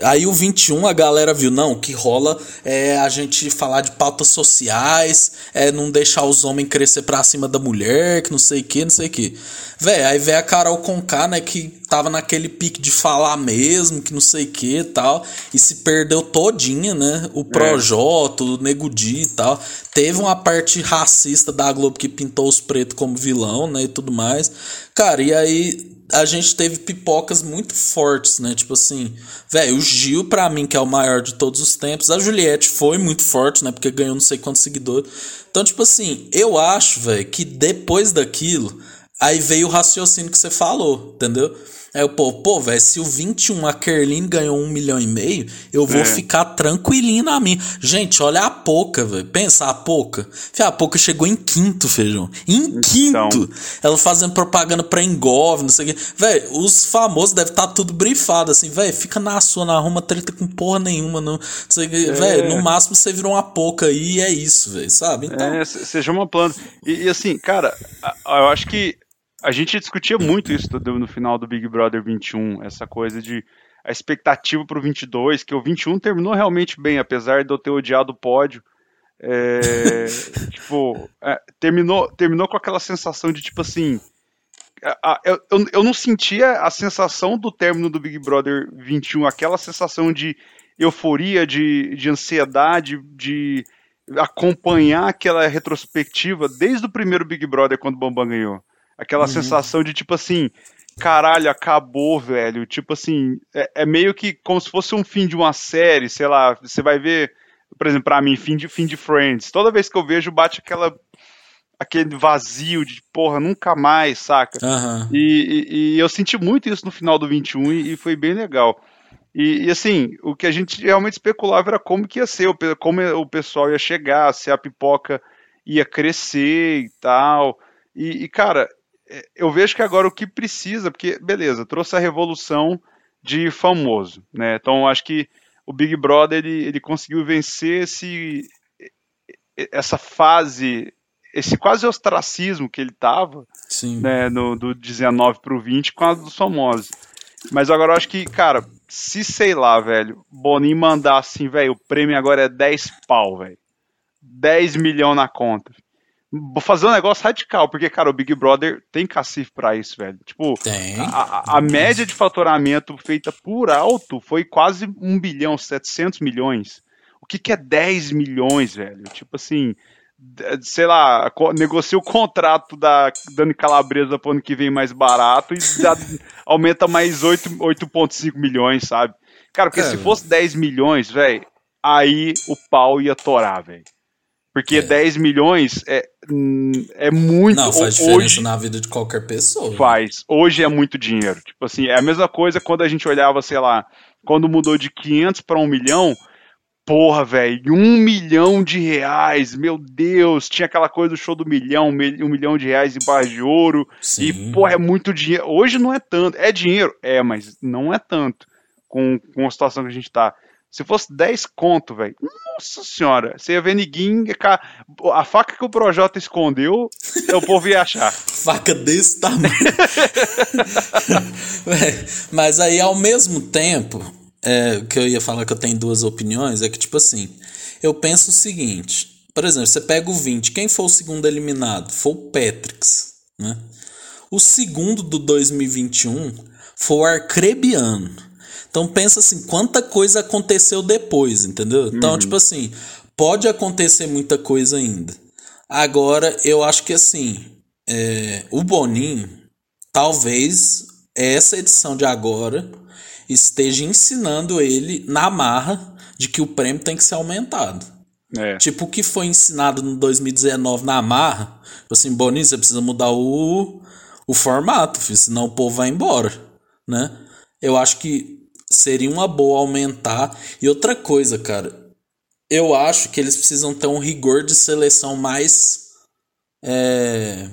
Speaker 2: Aí o 21 a galera viu, não, o que rola é a gente falar de pautas sociais, é não deixar os homens crescer pra cima da mulher, que não sei o que, não sei o que. Véi, aí vem a Carol Conká, né, que tava naquele pique de falar mesmo, que não sei o que e tal, e se perdeu todinha, né? O Projota, o Nego Di e tal. Teve uma parte racista da Globo que pintou os pretos como vilão, né, e tudo mais. Cara, e aí a gente teve pipocas muito fortes, né? Tipo assim, velho, o Gil, pra mim, que é o maior de todos os tempos. A Juliette foi muito forte, né? Porque ganhou não sei quantos seguidores. Então, tipo assim, eu acho, velho, que depois daquilo, aí veio o raciocínio que você falou, entendeu? Aí eu, pô, pô, velho, se o 21 a Kerline ganhou um milhão e meio, eu vou
Speaker 1: É.
Speaker 2: ficar tranquilinho na minha. Gente, olha a Poca, velho. Pensa, a Poca. Fih, A Poca chegou em quinto, feijão. Em
Speaker 1: Então.
Speaker 2: quinto. Ela fazendo propaganda pra Engov, não sei o quê. Véi, os famosos devem estar tudo brifado, assim, véi, fica na sua, não arruma treta com porra nenhuma, não, não sei o quê. Véi, no máximo você virou uma poca aí e é isso, véi, sabe? Então,
Speaker 1: É, se- seja uma planta. E, e assim, cara, eu acho que a gente discutia muito isso no final do Big Brother 21, essa coisa de a expectativa pro 22, que o 21 terminou realmente bem, apesar de eu ter odiado o pódio. É, tipo, é, terminou, terminou com aquela sensação de tipo assim. eu, eu não sentia a sensação do término do Big Brother 21, aquela sensação de euforia, de, de ansiedade, de acompanhar aquela retrospectiva desde o primeiro Big Brother quando o Bambam ganhou. Aquela sensação de tipo assim, caralho, acabou, velho. Tipo assim, é, é meio que como se fosse um fim de uma série, sei lá, você vai ver, por exemplo, pra mim, fim de, fim de Friends. Toda vez que eu vejo, bate aquela aquele vazio de porra, nunca mais, saca?
Speaker 2: aham.
Speaker 1: E, e- e eu senti muito isso no final do 21 e, e foi bem legal. E, assim, o que a gente realmente especulava era como que ia ser, como o pessoal ia chegar, se a pipoca ia crescer e tal. E, e, cara, é, eu vejo que agora o que precisa, porque, beleza, trouxe a revolução de famoso, né? Então, eu acho que o Big Brother, ele, ele conseguiu vencer esse, essa fase, esse quase ostracismo que ele tava,
Speaker 2: Sim.
Speaker 1: né, no, do 19 pro 20 com a dos famosos. Mas agora eu acho que, cara, se sei lá, velho, Boninho mandar assim, velho, o prêmio agora é 10 pau, velho. 10 milhão na conta. Vou fazer um negócio radical, porque, cara, o Big Brother tem cacife pra isso, velho. Tipo,
Speaker 2: Tem.
Speaker 1: a, a- média de faturamento feita por alto foi quase 1 bilhão, 700 milhões. O que, que é 10 milhões, velho? Tipo assim, sei lá, negocia o contrato da Dani Calabresa pro ano que vem mais barato e dá- aumenta mais 8 8,5 milhões, sabe? Cara, porque
Speaker 2: É,
Speaker 1: se fosse 10 milhões, velho, aí o pau ia torar, velho. Porque
Speaker 2: É.
Speaker 1: 10 milhões é, é muito.
Speaker 2: Não, faz diferença
Speaker 1: hoje,
Speaker 2: na vida de qualquer pessoa.
Speaker 1: Faz. Hoje é muito dinheiro. Tipo assim, é a mesma coisa quando a gente olhava, sei lá, quando mudou de 500 para 1 milhão. Porra, velho, um milhão de reais, meu Deus, tinha aquela coisa do show do milhão, mil- um milhão de reais em barra de ouro,
Speaker 2: Sim.
Speaker 1: e, porra, é muito dinheiro. Hoje não é tanto, é dinheiro, é, mas não é tanto com, com a situação que a gente tá. Se fosse 10 conto, velho, nossa senhora, você ia ver ninguém, a faca que o Projota escondeu, o povo ia achar.
Speaker 2: faca desse tamanho. Mas aí, ao mesmo tempo, é, que eu ia falar que eu tenho duas opiniões é que, tipo assim, eu penso o seguinte: por exemplo, você pega o 20, quem foi o segundo eliminado? Foi o Patrix, né? O segundo do 2021 foi o Arcrebiano. Então pensa assim, quanta coisa aconteceu depois, entendeu? Então, tipo assim, pode acontecer muita coisa ainda. Agora, eu acho que assim, é, o Boninho, talvez essa edição de agora esteja ensinando ele na marra de que o prêmio tem que ser aumentado. É. Tipo, o que foi ensinado no 2019 na marra, assim, Boninho, você precisa mudar o, o formato, filho, senão o povo vai embora, né? Eu acho que seria uma boa aumentar. E outra coisa, cara, eu acho que eles precisam ter um rigor de seleção mais é,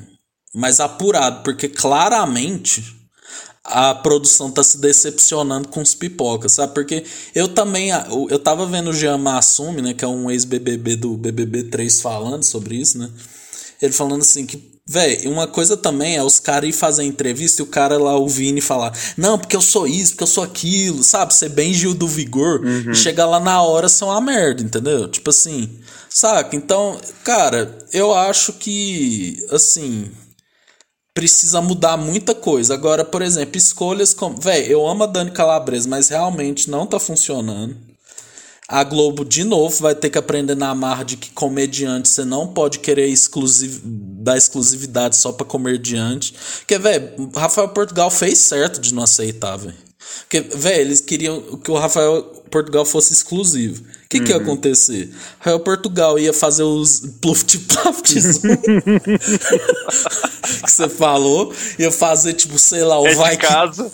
Speaker 2: mais apurado, porque claramente a produção tá se decepcionando com os pipocas, sabe? Porque eu também eu tava vendo o Jean Massume, né, que é um ex-BBB do BBB 3 falando sobre isso, né? Ele falando assim que Véi, uma coisa também é os caras ir fazer entrevista e o cara lá ouvindo e falar: Não, porque eu sou isso, porque eu sou aquilo, sabe? Ser bem Gil do Vigor uhum. e chegar lá na hora são uma merda, entendeu? Tipo assim, saca? Então, cara, eu acho que, assim, precisa mudar muita coisa. Agora, por exemplo, escolhas como. Véi, eu amo a Dani Calabresa, mas realmente não tá funcionando. A Globo, de novo, vai ter que aprender na marra de que comediante você não pode querer exclusiv... dar exclusividade só pra comediante. Porque, velho, Rafael Portugal fez certo de não aceitar, velho. Porque, velho, eles queriam que o Rafael Portugal fosse exclusivo que, uhum. que ia uhum. acontecer? Aí o Portugal ia fazer os pluft plafts que você falou, ia fazer tipo, sei lá, o
Speaker 1: é
Speaker 2: vai
Speaker 1: que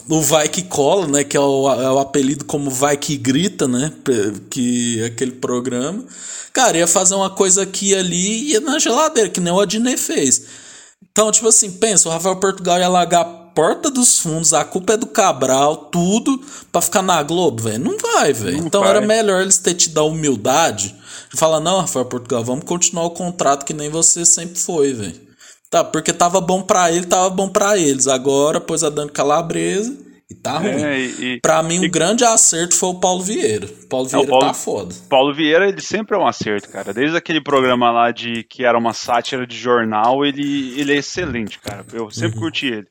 Speaker 2: o vai que cola, né, que é o, é o apelido como vai que grita, né, que é aquele programa. Cara, ia fazer uma coisa aqui ali e na geladeira, que nem o Adnet fez. Então, tipo assim, pensa, o Rafael Portugal ia largar porta dos fundos, a culpa é do Cabral, tudo, pra ficar na Globo, velho. Não vai, velho. Então vai. era melhor eles ter te dado humildade de falar, não, Rafael Portugal, vamos continuar o contrato que nem você sempre foi, velho. Tá, porque tava bom pra ele, tava bom pra eles. Agora, pôs a Dani Calabresa e tá ruim. É, e, pra mim, e, um grande acerto foi o Paulo Vieira. O Paulo Vieira é, o Paulo, tá foda.
Speaker 1: Paulo Vieira, ele sempre é um acerto, cara. Desde aquele programa lá de que era uma sátira de jornal, ele, ele é excelente, cara. Eu sempre uhum. curti ele.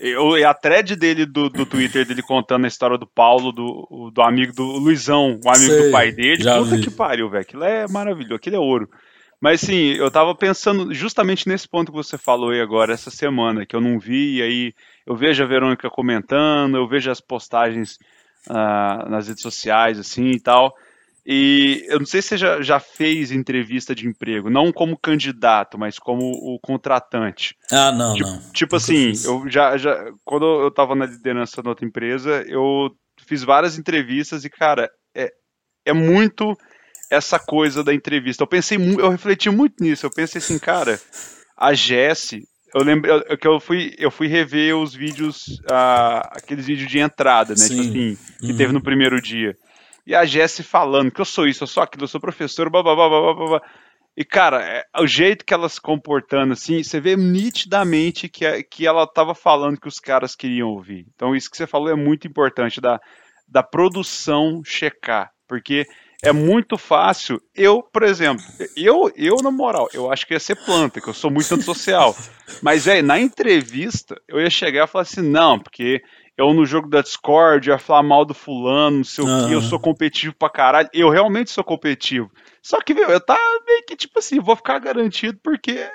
Speaker 1: Eu, a thread dele do, do Twitter, dele contando a história do Paulo, do, do amigo do Luizão, o amigo Sei, do pai dele. Puta vi. que pariu, velho. Aquilo é maravilhoso, aquilo é ouro. Mas sim, eu tava pensando justamente nesse ponto que você falou aí agora, essa semana, que eu não vi, e aí eu vejo a Verônica comentando, eu vejo as postagens uh, nas redes sociais, assim e tal. E eu não sei se você já, já fez entrevista de emprego, não como candidato, mas como o contratante.
Speaker 2: Ah, não,
Speaker 1: tipo,
Speaker 2: não.
Speaker 1: Tipo assim, eu já, já. Quando eu estava na liderança da outra empresa, eu fiz várias entrevistas e, cara, é, é muito essa coisa da entrevista. Eu pensei, eu refleti muito nisso. Eu pensei assim, cara, a Jesse, eu lembro que eu fui, eu fui rever os vídeos, uh, aqueles vídeos de entrada, né? Tipo Sim. Tipo assim, que uhum. teve no primeiro dia. E a Jessie falando que eu sou isso, eu sou aquilo, eu sou professor, blá blá blá blá blá blá. E, cara, é, o jeito que ela se comportando, assim, você vê nitidamente que, é, que ela estava falando que os caras queriam ouvir. Então, isso que você falou é muito importante, da, da produção checar. Porque é muito fácil. Eu, por exemplo, eu, eu na moral, eu acho que ia ser planta, que eu sou muito antissocial. Mas, velho, na entrevista, eu ia chegar e falar assim, não, porque eu no jogo da Discord ia falar mal do fulano, não sei o que, eu sou competitivo pra caralho. Eu realmente sou competitivo. Só que, meu, eu tava meio que tipo assim, vou ficar garantido porque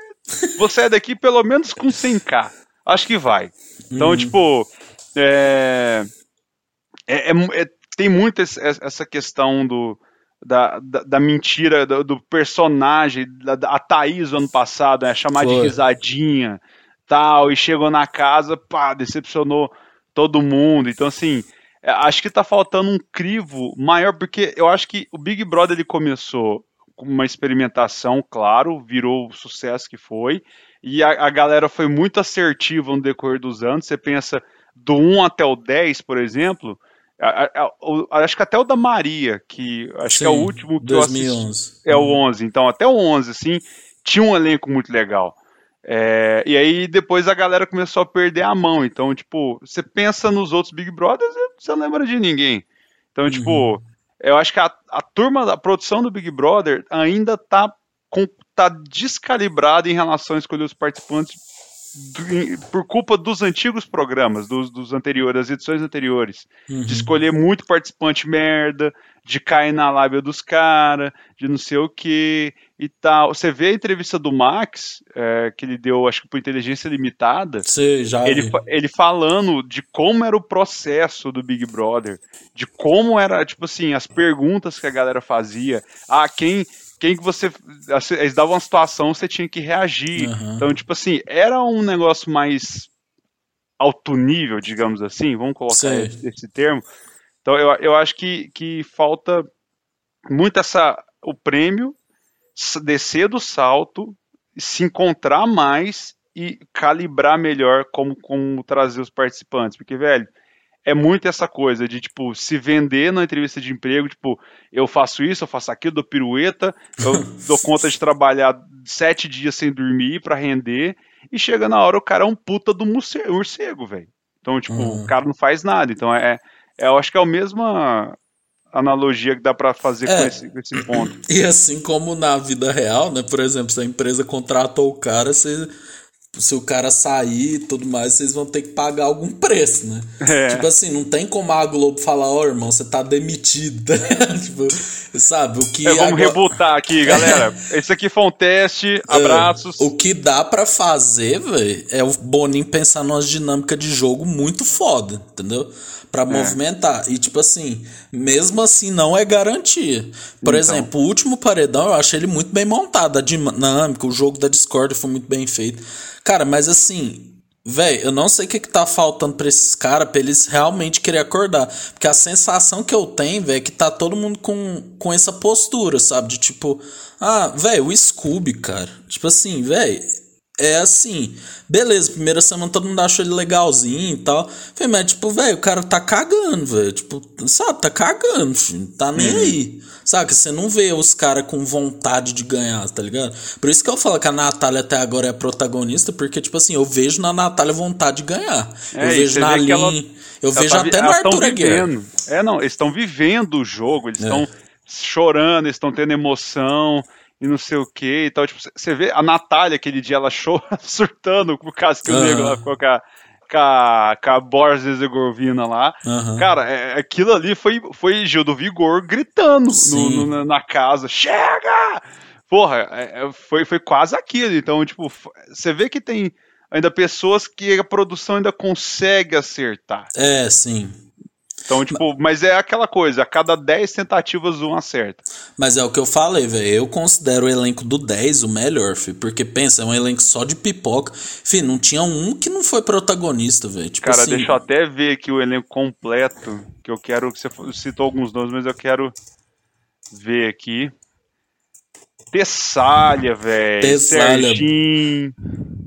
Speaker 1: você é daqui pelo menos com 100k. Acho que vai. Então, uhum. tipo, é, é, é, é tem muito essa questão do, da, da, da mentira, do, do personagem, da, a Thaís ano passado, né, chamar Foi. de risadinha, tal, e chegou na casa, pá, decepcionou todo mundo. Então, assim, é, acho que tá faltando um crivo maior, porque eu acho que o Big Brother ele começou com uma experimentação, claro, virou o sucesso que foi, e a, a galera foi muito assertiva no decorrer dos anos. Você pensa do 1 até o 10, por exemplo, a, a, a, acho que até o da Maria, que acho Sim, que é o último que 2011. eu assisti. É o 11, então até o 11, assim, tinha um elenco muito legal. É, e aí depois a galera começou a perder a mão. Então, tipo, você pensa nos outros Big Brothers e você não lembra de ninguém. Então, tipo, uhum. tipo, eu acho que a, a turma da produção do Big Brother ainda tá, com, tá descalibrada em relação a escolher os participantes por culpa dos antigos programas, dos, dos anteriores, das edições anteriores, uhum. de escolher muito participante merda, de cair na lábia dos caras, de não sei o que e tal. Você vê a entrevista do Max, é, que ele deu, acho que por inteligência limitada,
Speaker 2: Sim, já
Speaker 1: ele, ele falando de como era o processo do Big Brother, de como era, tipo assim, as perguntas que a galera fazia. Ah, quem quem que você. Eles davam uma situação, você tinha que reagir. Uhum. Então, tipo assim, era um negócio mais alto nível, digamos assim, vamos colocar esse, esse, termo. Então, eu, eu acho que, que falta muito essa. o prêmio, descer do salto, se encontrar mais e calibrar melhor como, como trazer os participantes. Porque, velho é muito essa coisa de, tipo, se vender na entrevista de emprego, tipo, eu faço isso, eu faço aquilo, dou pirueta, eu dou conta de trabalhar sete dias sem dormir para render, e chega na hora o cara é um puta do morcego, velho. Então, tipo, uhum. o cara não faz nada. Então, é, é, eu acho que é a mesma analogia que dá para fazer é. com, esse, com esse ponto.
Speaker 2: E assim como na vida real, né? Por exemplo, se a empresa contratou o cara, você se o cara sair e tudo mais, vocês vão ter que pagar algum preço, né? É. Tipo assim, não tem como a Globo falar, ó, oh, irmão, você tá demitido. tipo, sabe, o que.
Speaker 1: É, vamos agora... rebutar aqui, galera. Esse aqui foi um teste, abraços.
Speaker 2: É, o que dá para fazer, velho, é o Boninho pensar numa dinâmica de jogo muito foda, entendeu? para é. movimentar. E, tipo assim, mesmo assim, não é garantia. Por então. exemplo, o último paredão eu achei ele muito bem montado. A dinâmica, o jogo da Discord foi muito bem feito. Cara, mas assim, Véi, eu não sei o que, que tá faltando pra esses caras pra eles realmente querer acordar. Porque a sensação que eu tenho, velho, é que tá todo mundo com, com essa postura, sabe? De tipo, ah, velho, o Scooby, cara. Tipo assim, velho, é assim, beleza, primeira semana todo mundo achou ele legalzinho e tal. Falei, mas tipo, velho, o cara tá cagando, velho. Tipo, sabe, tá cagando, filho. Tá nem uhum. aí. Sabe, você não vê os caras com vontade de ganhar, tá ligado? Por isso que eu falo que a Natália até agora é a protagonista, porque, tipo assim, eu vejo na Natália vontade de ganhar. É, eu vejo na Lin, ela, eu vejo tá, até no Arthur Aguiar.
Speaker 1: É, não, eles estão vivendo o jogo, eles estão é. chorando, eles estão tendo emoção e não sei o que e tal. Tipo, você vê a Natália aquele dia, ela chora, surtando com o casco uhum. negro lá, ficou com a, com a, com a Herzegovina lá. Uhum. Cara, é, aquilo ali foi, foi Gil do Vigor gritando no, no, na casa: chega! Porra, é, é, foi, foi quase aquilo. Então, tipo, você vê que tem ainda pessoas que a produção ainda consegue acertar.
Speaker 2: É, sim.
Speaker 1: Então, tipo, mas é aquela coisa, a cada 10 tentativas um acerta.
Speaker 2: Mas é o que eu falei, velho. Eu considero o elenco do 10 o melhor, filho. Porque pensa, é um elenco só de pipoca. Filho, não tinha um que não foi protagonista, velho. Tipo
Speaker 1: Cara,
Speaker 2: assim...
Speaker 1: deixa eu até ver aqui o elenco completo. Que eu quero. Que você citou alguns nomes, mas eu quero ver aqui. Tessália, velho. Tessália. Serginho.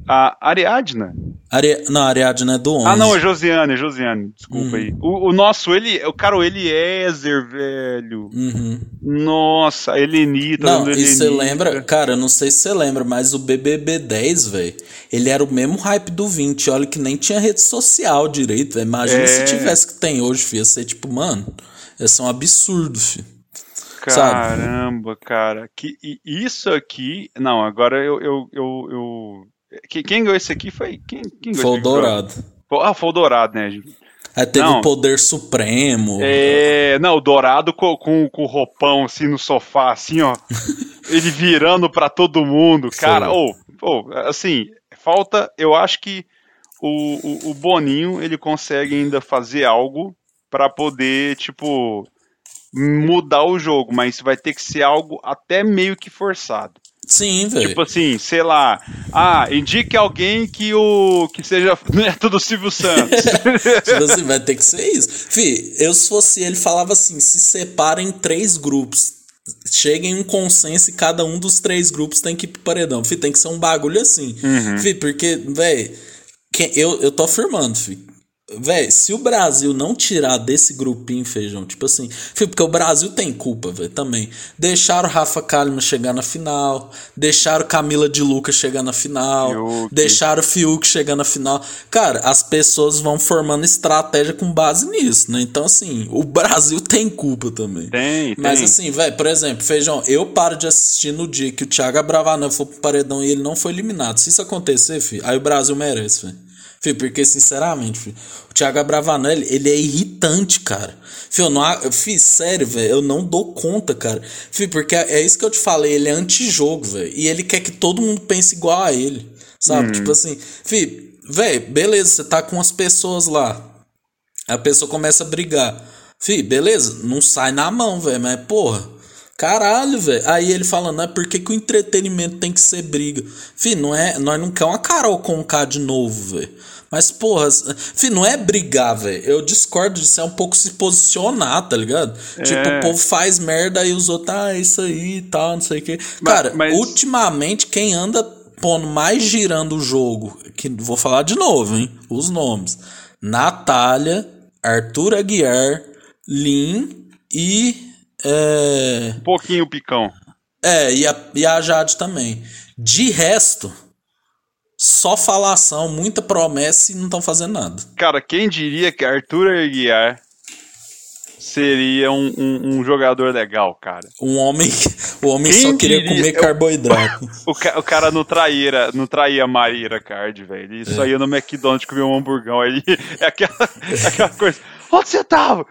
Speaker 1: A Ariadna.
Speaker 2: Ari... Não, a Ariadna é do 11.
Speaker 1: Ah, não, é Josiane, é Josiane. Desculpa uhum. aí. O, o, nosso, ele. O cara, o Eliezer, velho. Uhum. Nossa, a Helenita.
Speaker 2: Não, e você lembra? Cara, eu não sei se você lembra, mas o BBB 10, velho, ele era o mesmo hype do 20. Olha que nem tinha rede social direito, velho. Imagina é... se tivesse que tem hoje, filho. Ia ser tipo, mano, ia ser um absurdo, filho.
Speaker 1: Caramba, Sabe? cara. Que, isso aqui. Não, agora eu, eu, eu, eu quem ganhou esse aqui foi. Quem, quem
Speaker 2: foi o Dourado.
Speaker 1: Ah, foi o Dourado, né?
Speaker 2: Aí teve não, o Poder Supremo.
Speaker 1: É, não, o Dourado com, com, com o roupão assim no sofá, assim, ó. ele virando para todo mundo, cara. Ou, oh, oh, assim, falta. Eu acho que o, o, o, Boninho ele consegue ainda fazer algo para poder, tipo, mudar o jogo, mas vai ter que ser algo até meio que forçado.
Speaker 2: Sim, velho.
Speaker 1: Tipo assim, sei lá. Ah, indique alguém que o. que seja neto do Silvio Santos.
Speaker 2: tipo assim, vai ter que ser isso. Fih, eu se fosse ele, falava assim: se separem em três grupos. Cheguem em um consenso e cada um dos três grupos tem que ir pro paredão. Fih, tem que ser um bagulho assim. Uhum. Fih, porque, velho, eu, eu tô afirmando, fi. Véi, se o Brasil não tirar desse grupinho, feijão, tipo assim, porque o Brasil tem culpa, velho, também. Deixaram o Rafa Kalimann chegar na final, deixaram Camila de Lucas chegar na final, Fiuk. deixaram o Fiuk chegar na final. Cara, as pessoas vão formando estratégia com base nisso, né? Então, assim, o Brasil tem culpa também.
Speaker 1: Tem,
Speaker 2: Mas, assim, velho, por exemplo, feijão, eu paro de assistir no dia que o Thiago Abravanel for pro paredão e ele não foi eliminado. Se isso acontecer, filho, aí o Brasil merece, velho. Filho, porque, sinceramente, filho, o Thiago Abravanel, ele é irritante, cara. Filho, eu não, fiz sério, velho, eu não dou conta, cara. Filho, porque é, é isso que eu te falei, ele é antijogo, velho. E ele quer que todo mundo pense igual a ele, sabe? Uhum. Tipo assim, filho, velho, beleza, você tá com as pessoas lá. A pessoa começa a brigar. Filho, beleza, não sai na mão, velho, mas porra. Caralho, velho. Aí ele falando, é por que, que o entretenimento tem que ser briga? Fih, não é, nós não queremos uma Carol com K de novo, velho. Mas, porra, fi, não é brigar, velho. Eu discordo disso, é um pouco se posicionar, tá ligado? É. Tipo, o povo faz merda e os outros, ah, isso aí e tal, não sei o quê. Mas, Cara, mas... ultimamente, quem anda pondo mais girando o jogo, que vou falar de novo, hein? Os nomes. Natália, Arthur Aguiar, Lin e. É...
Speaker 1: Um pouquinho Picão.
Speaker 2: É, e a, e a Jade também. De resto só falação, muita promessa e não estão fazendo nada.
Speaker 1: Cara, quem diria que Arthur Aguiar seria um, um, um, jogador legal, cara?
Speaker 2: Um homem, o homem quem só queria diria? comer carboidrato.
Speaker 1: O, o, cara não traía, não traía a Maíra Card, velho. Ele é. só ia no McDonald's comer um hamburgão. Aí é aquela, é aquela coisa. Onde você tava?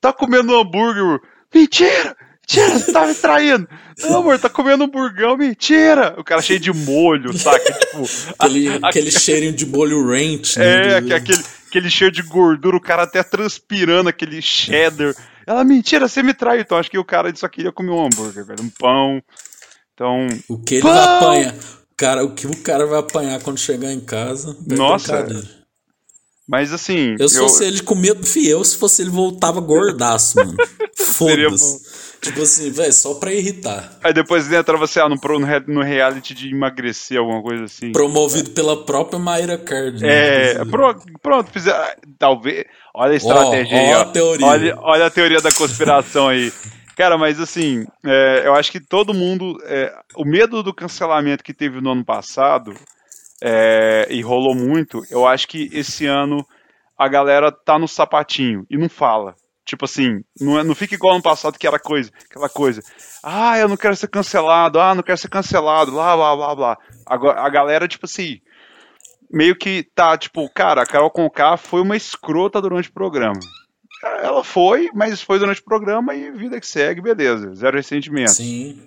Speaker 1: Tá comendo um hambúrguer? Mentira! Mentira, você tá me traindo. Não, amor, tá comendo um burgão, mentira. O cara cheio de molho, saca? Tipo,
Speaker 2: aquele, a, aquele cheirinho de molho ranch.
Speaker 1: Né, é, do... aquele, aquele cheiro de gordura, o cara até transpirando aquele cheddar. Ela, mentira, você me traiu. Então acho que o cara só queria comer um hambúrguer, velho, um pão. Então.
Speaker 2: O que ele pão! vai apanhar? Cara, o que o cara vai apanhar quando chegar em casa?
Speaker 1: Nossa. Mas assim.
Speaker 2: Eu se fosse eu... ele comia. Fih, eu se fosse ele voltava gordaço, mano. Foda-se. Tipo assim, velho, só pra irritar.
Speaker 1: Aí depois entra você ah, no, no reality de emagrecer, alguma coisa assim.
Speaker 2: Promovido pela própria Mayra Card.
Speaker 1: Né? É, pronto, pronto fizer, ah, talvez. Olha a estratégia oh, aí, ó. A teoria. Olha, olha a teoria da conspiração aí. Cara, mas assim, é, eu acho que todo mundo. É, o medo do cancelamento que teve no ano passado, é, e rolou muito, eu acho que esse ano a galera tá no sapatinho e não fala. Tipo assim, não, é, não fica igual ano passado que era coisa, aquela coisa. Ah, eu não quero ser cancelado, ah, não quero ser cancelado, blá, blá, blá, blá. Agora, a galera, tipo assim, meio que tá, tipo, cara, a Carol Conká foi uma escrota durante o programa. Ela foi, mas foi durante o programa e vida que segue, beleza, zero ressentimento.
Speaker 2: Sim.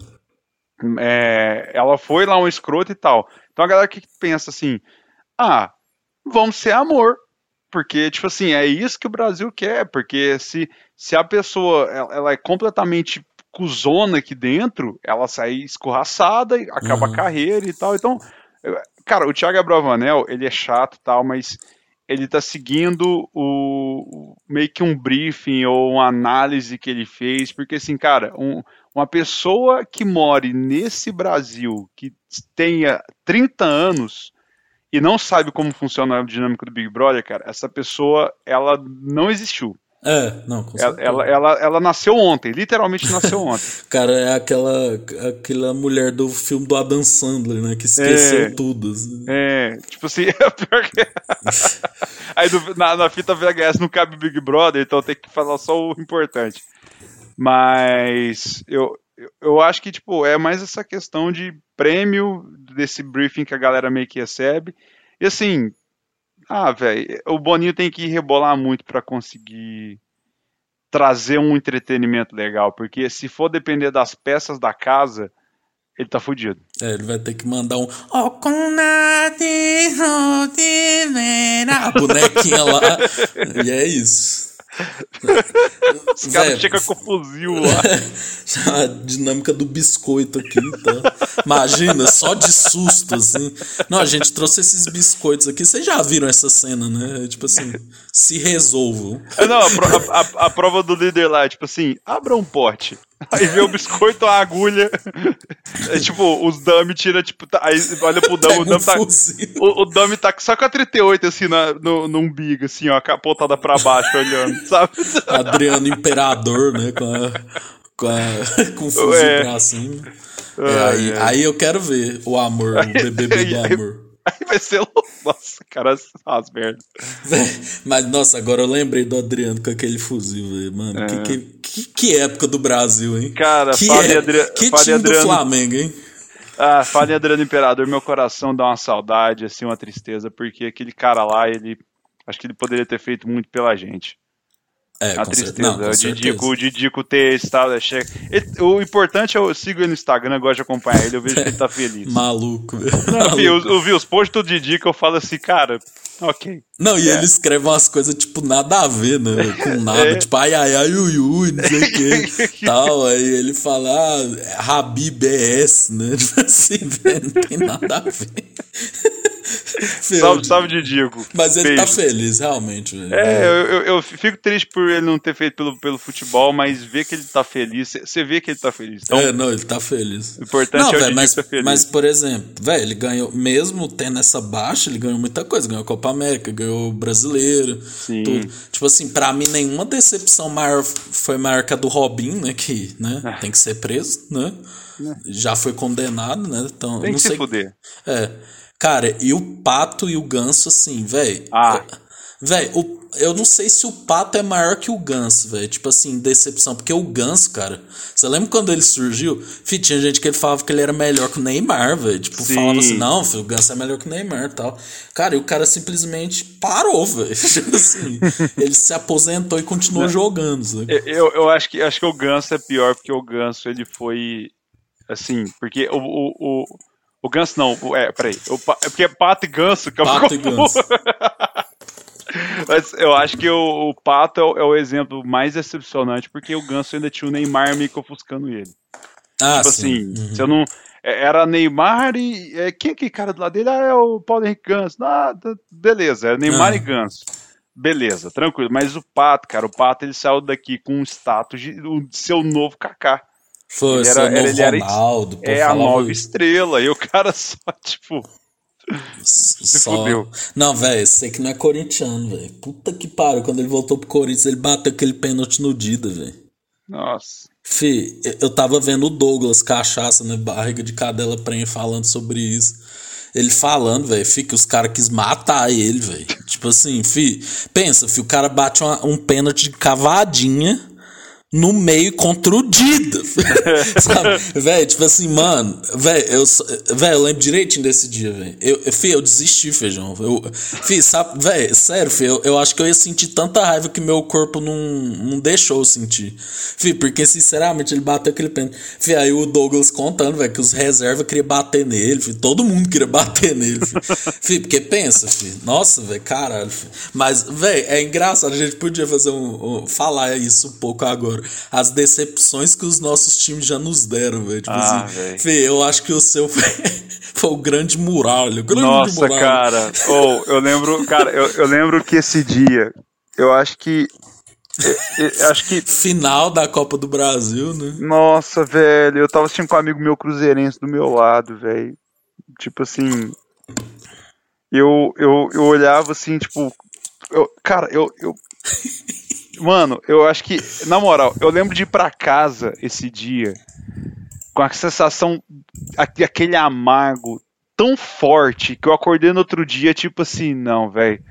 Speaker 1: É, ela foi lá um escroto e tal. Então a galera que pensa assim, ah, vamos ser amor. Porque, tipo assim, é isso que o Brasil quer. Porque se, se a pessoa ela, ela é completamente cuzona aqui dentro, ela sai escorraçada, acaba uhum. a carreira e tal. Então, cara, o Thiago Abravanel, ele é chato e tal, mas ele tá seguindo o meio que um briefing ou uma análise que ele fez, porque assim, cara, um, uma pessoa que more nesse Brasil, que tenha 30 anos, e não sabe como funciona a dinâmica do Big Brother, cara, essa pessoa, ela não existiu.
Speaker 2: É, não, com
Speaker 1: ela, ela, ela, ela, nasceu ontem, literalmente nasceu ontem.
Speaker 2: Cara, é aquela, aquela mulher do filme do Adam Sandler, né? Que esqueceu é, tudo. Assim.
Speaker 1: É, tipo assim, é pior que... Aí do, na, na fita VHS não cabe Big Brother, então tem que falar só o importante. Mas eu, eu acho que, tipo, é mais essa questão de prêmio desse briefing que a galera meio que recebe. E assim, ah, velho, o Boninho tem que rebolar muito para conseguir trazer um entretenimento legal, porque se for depender das peças da casa, ele tá fudido.
Speaker 2: É, ele vai ter que mandar um a bonequinha lá, e é isso.
Speaker 1: Os caras chegam com fuzil lá.
Speaker 2: a dinâmica do biscoito aqui, tá? Imagina, só de susto, assim. Não, a gente trouxe esses biscoitos aqui. Vocês já viram essa cena, né? Tipo assim, se resolvam.
Speaker 1: É, não, a, a, a, prova do líder lá é tipo assim: abra um pote. Aí vê o biscoito, a agulha. É tipo, os dummy tira, tipo, tá, aí olha pro dummy, o dummy tá. O, o dummy tá só com a 38, assim, na, no, no umbigo, assim, ó, capotada pra baixo, olhando, sabe?
Speaker 2: Adriano Imperador, né? Com, a, com, a, com o fuzil é. pra cima. É, aí, aí eu quero ver o amor, o BBB do amor.
Speaker 1: Aí vai ser. Nossa, cara, as merdas.
Speaker 2: Mas, nossa, agora eu lembrei do Adriano com aquele fuzil, velho. Mano, é. que, que, que, época do Brasil, hein?
Speaker 1: Cara,
Speaker 2: que,
Speaker 1: fale é, Adri...
Speaker 2: que
Speaker 1: fale
Speaker 2: time
Speaker 1: Adriano...
Speaker 2: do Flamengo, hein?
Speaker 1: Ah, fale Adriano Imperador, meu coração dá uma saudade, assim, uma tristeza, porque aquele cara lá, ele. Acho que ele poderia ter feito muito pela gente.
Speaker 2: É,
Speaker 1: a tristeza. Não, o, Didico, o Didico ter estado. O importante é eu sigo ele no Instagram, gosto de acompanhar ele, eu vejo que ele tá feliz.
Speaker 2: Maluco.
Speaker 1: Não, eu, eu vi os posts do Didico, eu falo assim, cara, ok.
Speaker 2: Não, e é. ele escreve umas coisas, tipo, nada a ver, né? Com nada. É. Tipo, ai, ai, ai, ui, ui, não sei o que. tal. Aí ele fala, ah, Rabi BS, né? Tipo assim, velho, não tem nada a ver.
Speaker 1: salve, salve de Diego.
Speaker 2: Mas ele tá Beijo. tá feliz, realmente. Velho.
Speaker 1: É, eu, eu, eu, fico triste por ele não ter feito pelo, pelo futebol, mas ver que ele tá feliz, você vê que ele tá feliz. Então,
Speaker 2: é, não, ele tá feliz.
Speaker 1: O importante não, é o véio,
Speaker 2: mas,
Speaker 1: tá feliz.
Speaker 2: Mas, por exemplo, velho, ele ganhou, mesmo tendo essa baixa, ele ganhou muita coisa. Ganhou a Copa América, ganhou o Brasileiro, Sim. tudo. Tipo assim, pra mim, nenhuma decepção maior foi maior que a do Robin, né? Que né, ah. tem que ser preso, né? É. Já foi condenado, né? Então,
Speaker 1: tem
Speaker 2: não
Speaker 1: que
Speaker 2: sei...
Speaker 1: se fuder.
Speaker 2: É. Cara, e o pato e o ganso, assim, velho.
Speaker 1: Ah.
Speaker 2: Velho, eu não sei se o pato é maior que o ganso, velho. Tipo assim, decepção. Porque o ganso, cara. Você lembra quando ele surgiu? Fih, tinha gente que ele falava que ele era melhor que o Neymar, velho. Tipo, Sim. falava assim: não, filho, o ganso é melhor que o Neymar e tal. Cara, e o cara simplesmente parou, velho. Tipo assim, ele se aposentou e continuou jogando. Sabe?
Speaker 1: Eu, eu acho, que, acho que o ganso é pior, porque o ganso ele foi. Assim, porque o, o, o o ganso não, o, é, peraí. O, é porque é pato e ganso. Que
Speaker 2: pato e ganso.
Speaker 1: Mas eu acho que o, o Pato é o, é o, exemplo mais decepcionante, porque o Ganso ainda tinha o Neymar meio que ofuscando ele.
Speaker 2: Ah,
Speaker 1: tipo
Speaker 2: sim.
Speaker 1: assim, uhum. se eu não. É, era Neymar e. É, quem é que cara do lado dele? Ah, é o Paulo Henrique Ganso. Ah, beleza, é Neymar ah. e Ganso. Beleza, tranquilo. Mas o Pato, cara, o Pato ele saiu daqui com um status de, o novo Kaká.
Speaker 2: Foi, ele era, era, ele era Ronaldo,
Speaker 1: é a nova estrela, e o cara só, tipo.
Speaker 2: Se Só... fudeu. Não, velho, sei que não é corintiano, velho. Puta que pariu. Quando ele voltou pro Corinthians, ele bateu aquele pênalti no Dida, velho.
Speaker 1: Nossa.
Speaker 2: Fih, eu tava vendo o Douglas Cachaça, né? Barriga de cadela prenha falando sobre isso. Ele falando, velho, fica os caras quis matar ele, velho. tipo assim, fi, pensa, fi, o cara bate uma, um pênalti de cavadinha no meio contra o Dida. Sabe? velho, tipo assim, mano, velho, eu, véio, eu lembro direitinho desse dia, velho. Eu, eu, eu desisti, feijão. Eu, fi, sabe, velho, sério, fi, eu, eu acho que eu ia sentir tanta raiva que meu corpo não, não deixou eu sentir. Fi, porque, sinceramente, ele bateu aquele pênalti. Fi, aí o Douglas contando, velho, que os reservas queriam bater nele, fi, todo mundo queria bater nele, fi. fi porque pensa, fi, nossa, velho, caralho, fi. Mas, velho, é engraçado, a gente podia fazer um, um falar isso um pouco agora as decepções que os nossos times já nos deram, velho. Tipo
Speaker 1: ah,
Speaker 2: assim, Fê, eu acho que o seu foi, foi o grande muralha. O grande
Speaker 1: Nossa,
Speaker 2: muralha.
Speaker 1: cara. Oh, eu lembro, cara, eu, eu lembro que esse dia, eu acho que eu, eu, acho que.
Speaker 2: Final da Copa do Brasil, né?
Speaker 1: Nossa, velho. Eu tava assistindo com um amigo meu cruzeirense do meu lado, velho. Tipo assim. Eu, eu, eu olhava assim, tipo. Eu, cara, eu, eu, Mano, eu acho que, na moral, eu lembro de ir pra casa esse dia com a sensação, aquele amargo tão forte que eu acordei no outro dia, tipo assim, não, velho.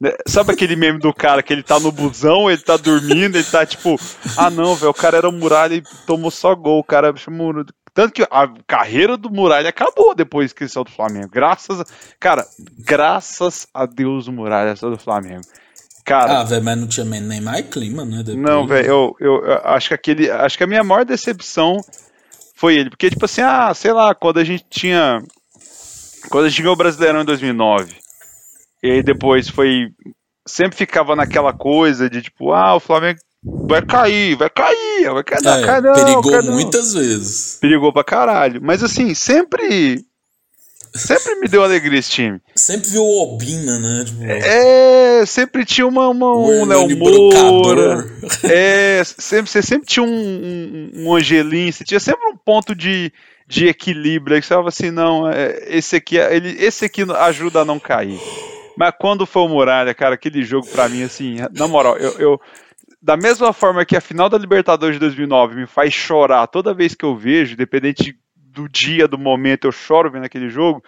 Speaker 1: Né, sabe aquele meme do cara que ele tá no busão, ele tá dormindo, ele tá tipo, ah não, velho, o cara era Muralha e tomou só gol, o cara chamou. Tanto que a carreira do Muralha acabou depois que ele saiu do Flamengo. Graças a. Cara, graças a Deus o Muralha saiu do Flamengo. Cara,
Speaker 2: ah, velho, mas não tinha nem mais clima, né?
Speaker 1: Depois. Não, velho, eu, eu, eu, acho que aquele. Acho que a minha maior decepção foi ele. Porque, tipo assim, ah, sei lá, quando a gente tinha. Quando a gente ganhou o Brasileirão em 2009. E aí depois foi. Sempre ficava naquela coisa de tipo, ah, o Flamengo vai cair, vai cair, vai cair.
Speaker 2: É, não, perigou não, muitas vezes.
Speaker 1: Perigou pra caralho. Mas assim, sempre Sempre me deu alegria esse time.
Speaker 2: Sempre viu o Obina, né?
Speaker 1: Tipo, é, sempre tinha uma, uma um Léo Moura. É, sempre, você sempre tinha um, um, um Angelim, você tinha sempre um ponto de, de equilíbrio. Aí você falava assim, não, é, esse aqui, ele, esse aqui ajuda a não cair. Mas quando foi o Muralha, cara, aquele jogo pra mim, assim, na moral, eu, eu da mesma forma que a final da Libertadores de 2009 me faz chorar toda vez que eu vejo, independente do dia, do momento, eu choro vendo aquele jogo.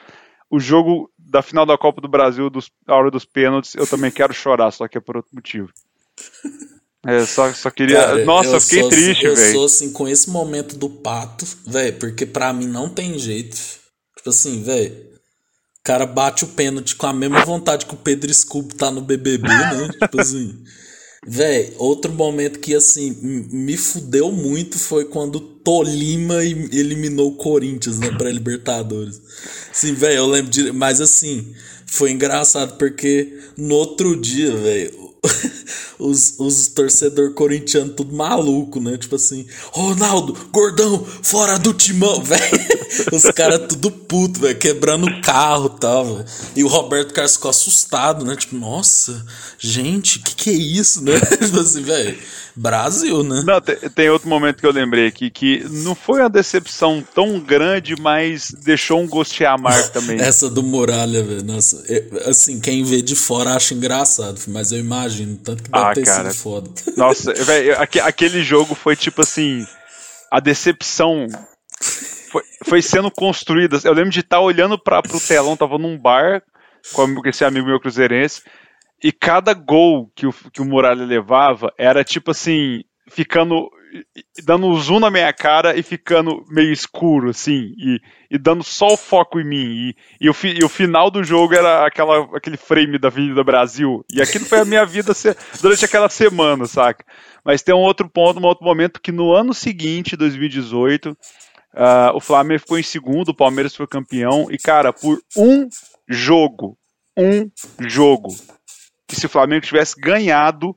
Speaker 1: O jogo da final da Copa do Brasil, dos, a hora dos pênaltis, eu também quero chorar, só que é por outro motivo. É, só, só queria. Cara, Nossa, eu, fiquei
Speaker 2: sou,
Speaker 1: triste, velho.
Speaker 2: Eu sou assim com esse momento do pato, velho, porque pra mim não tem jeito. Tipo assim, velho. O cara bate o pênalti com a mesma vontade que o Pedro Scooby tá no BBB, né? tipo assim. Véi, outro momento que assim me fudeu muito foi quando Tolima eliminou o Corinthians na né, pré-Libertadores. Sim, velho, eu lembro de. Mas assim, foi engraçado porque no outro dia, velho, os, os torcedores corintianos tudo maluco, né? Tipo assim, Ronaldo, gordão, fora do timão, velho. Os caras tudo puto, velho, quebrando o carro e tal, velho. E o Roberto Carlos ficou assustado, né? Tipo, nossa, gente, que que é isso, né? tipo assim, velho. Brasil, né?
Speaker 1: Não, tem, tem, outro momento que eu lembrei aqui, que não foi uma decepção tão grande, mas deixou um gostinho amargo também.
Speaker 2: Essa do Muralha, velho, nossa, assim, quem vê de fora acha engraçado, mas eu imagino, tanto que deve ah, ter cara. sido foda.
Speaker 1: Nossa, velho, aquele jogo foi tipo assim, a decepção foi, foi sendo construída. Eu lembro de estar tá olhando para pro telão, tava num bar com esse amigo meu cruzeirense, e cada gol que o, que o Muralha levava era tipo assim, ficando. dando um zoom na minha cara e ficando meio escuro, assim, e, e dando só o foco em mim. E, e, o, fi, e o final do jogo era aquela, aquele frame da Avenida Brasil. E aquilo foi a minha vida durante aquela semana, saca? Mas tem um outro ponto, um outro momento que no ano seguinte, 2018. Uh, o Flamengo ficou em segundo, o Palmeiras foi campeão, e cara, por um jogo, um jogo, que se o Flamengo tivesse ganhado,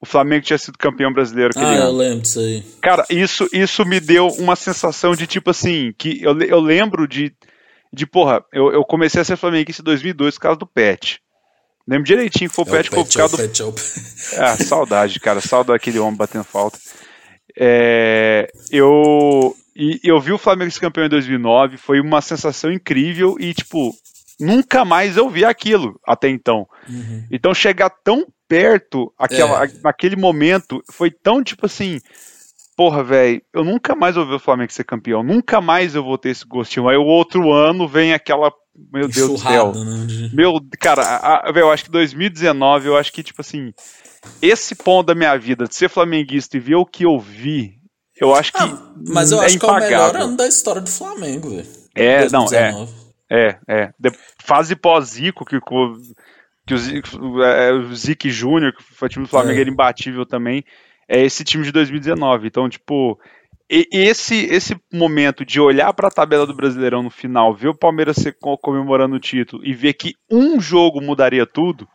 Speaker 1: o Flamengo tinha sido campeão brasileiro ah,
Speaker 2: ano. eu lembro disso aí.
Speaker 1: Cara, isso, isso me deu uma sensação de tipo assim, que eu, eu lembro de, de porra, eu, eu comecei a ser flamenguista em 2002 por causa do Pet. Lembro direitinho que foi o é Pet, que foi por causa é do... Ah, saudade, cara, saudade daquele homem batendo falta. É, eu, e eu vi o Flamengo ser campeão em 2009, foi uma sensação incrível e, tipo, nunca mais eu vi aquilo até então. Uhum. Então chegar tão perto aquela, é. naquele momento foi tão tipo assim, porra, velho, eu nunca mais vou ver o Flamengo ser campeão, nunca mais eu vou ter esse gostinho. Aí o outro ano vem aquela, meu Deus do céu. Né? Meu, cara, véio, eu acho que 2019, eu acho que tipo assim, esse ponto da minha vida de ser flamenguista e ver o que eu vi, eu acho que ah,
Speaker 2: mas eu é acho impagável. que é o melhor ano da história do Flamengo, velho.
Speaker 1: É, 2019. não, é. É, é. De, fase pós-Zico, que, que o, Zico, é, o Zico Júnior, que foi o time do Flamengo, é. era imbatível também. É esse time de 2019. Então, tipo, esse, esse momento de olhar para a tabela do Brasileirão no final, ver o Palmeiras comemorando o título e ver que um jogo mudaria tudo,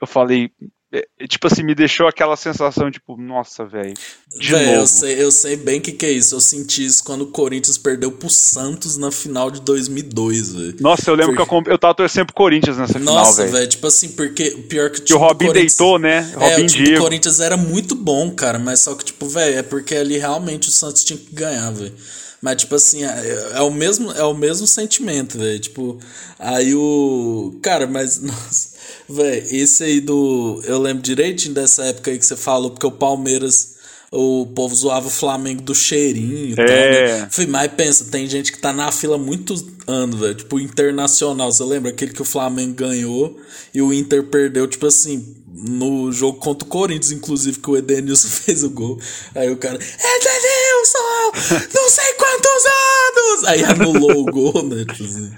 Speaker 1: eu falei, é, é, tipo assim, me deixou aquela sensação, tipo, nossa, velho. De novo.
Speaker 2: Eu sei, eu sei bem o que, que é isso. Eu senti isso quando o Corinthians perdeu pro Santos na final de 2002, velho.
Speaker 1: Nossa, eu lembro porque... que eu, eu tava torcendo pro Corinthians nessa nossa, final, velho. Nossa, velho,
Speaker 2: tipo assim, porque pior que o
Speaker 1: time que o Robin deitou, né?
Speaker 2: O Robin é, o time do Corinthians era muito bom, cara, mas só que, tipo, velho, é porque ali realmente o Santos tinha que ganhar, velho. Mas, tipo assim, é, é, o mesmo, é o mesmo sentimento, velho. Tipo, aí o. Cara, mas. Nossa. Véi, esse aí do. Eu lembro direitinho dessa época aí que você falou, porque o Palmeiras. O povo zoava o Flamengo do cheirinho e é. tal. Né? Falei, mas pensa, tem gente que tá na fila muitos anos, velho. Tipo, internacional. Você lembra aquele que o Flamengo ganhou e o Inter perdeu, tipo assim, no jogo contra o Corinthians, inclusive, que o Edenilson fez o gol. Aí o cara, Edenilson! Não sei quantos anos! Aí anulou o gol, né? Tipo assim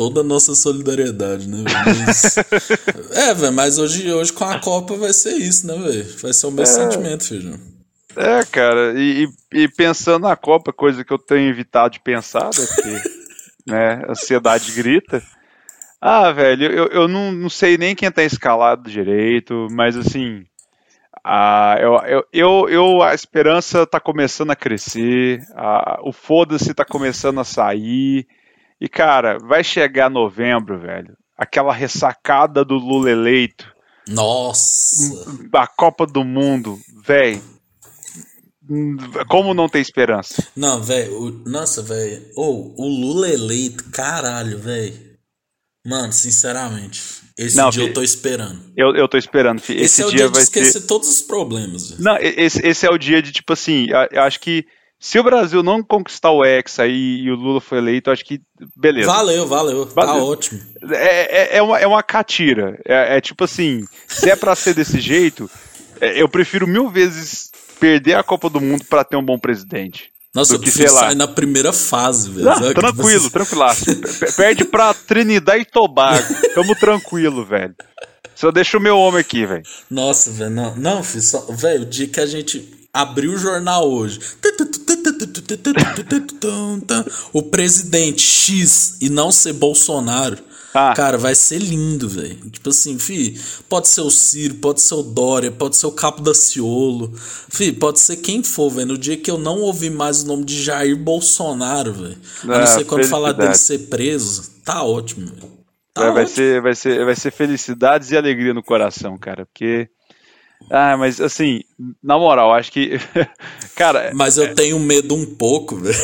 Speaker 2: toda a nossa solidariedade, né? Mas... é, velho, mas hoje, hoje com a Copa vai ser isso, né, velho? Vai ser o mesmo é... sentimento, filho.
Speaker 1: É, cara, e, e, pensando na Copa, coisa que eu tenho evitado de pensar, né, porque né, a ansiedade grita. Ah, velho, eu, eu não, não sei nem quem tá escalado direito, mas assim, a, eu, eu, eu, eu, a esperança tá começando a crescer, o foda-se tá começando a sair, E, cara, vai chegar novembro, velho. Aquela ressacada do Lula eleito.
Speaker 2: Nossa!
Speaker 1: A Copa do Mundo, velho. Como não ter esperança?
Speaker 2: Não, velho. Nossa, velho. Oh, o Lula eleito, caralho, velho. Mano, sinceramente. Esse
Speaker 1: Não,
Speaker 2: dia
Speaker 1: fi-
Speaker 2: eu tô esperando.
Speaker 1: Eu, eu tô esperando. fi.
Speaker 2: Esse,
Speaker 1: Esse,
Speaker 2: é o
Speaker 1: dia,
Speaker 2: dia de
Speaker 1: vai
Speaker 2: esquecer
Speaker 1: ser.
Speaker 2: todos os problemas. velho.
Speaker 1: Não, esse, esse é o dia de, tipo assim, eu acho que se o Brasil não conquistar o Hexa e, e o Lula foi eleito, acho que. Beleza.
Speaker 2: Valeu, valeu. Tá
Speaker 1: Valeu.
Speaker 2: ótimo.
Speaker 1: É, é, é, uma, é uma catira. É, é tipo assim, se é pra ser desse jeito, é, eu prefiro mil vezes perder a Copa do Mundo pra ter um bom presidente.
Speaker 2: Nossa,
Speaker 1: Do
Speaker 2: eu
Speaker 1: que, sei lá.
Speaker 2: sair na primeira fase, velho.
Speaker 1: Não, tranquilo, tranquilaço. P- Perde pra Trinidad e Tobago. Tamo tranquilo, velho. Só deixa o meu homem aqui, velho.
Speaker 2: Nossa, velho, não, não, filho, só, velho, o dia que a gente abriu o jornal hoje. O presidente X e não ser Bolsonaro.
Speaker 1: Ah.
Speaker 2: Cara, vai ser lindo, velho. Tipo assim, fi, pode ser o Ciro, pode ser o Dória, pode ser o Capo da Ciolo. Fi, pode ser quem for, velho. No dia que eu não ouvir mais o nome de Jair Bolsonaro, velho. A não
Speaker 1: Ah,
Speaker 2: ser quando falar dele ser preso, tá ótimo, velho. Tá
Speaker 1: Vai, vai ser, vai, ser, vai ser felicidades e alegria no coração, cara. Porque. Ah, mas assim, na moral, acho que. cara,
Speaker 2: Mas eu tenho medo um pouco, velho,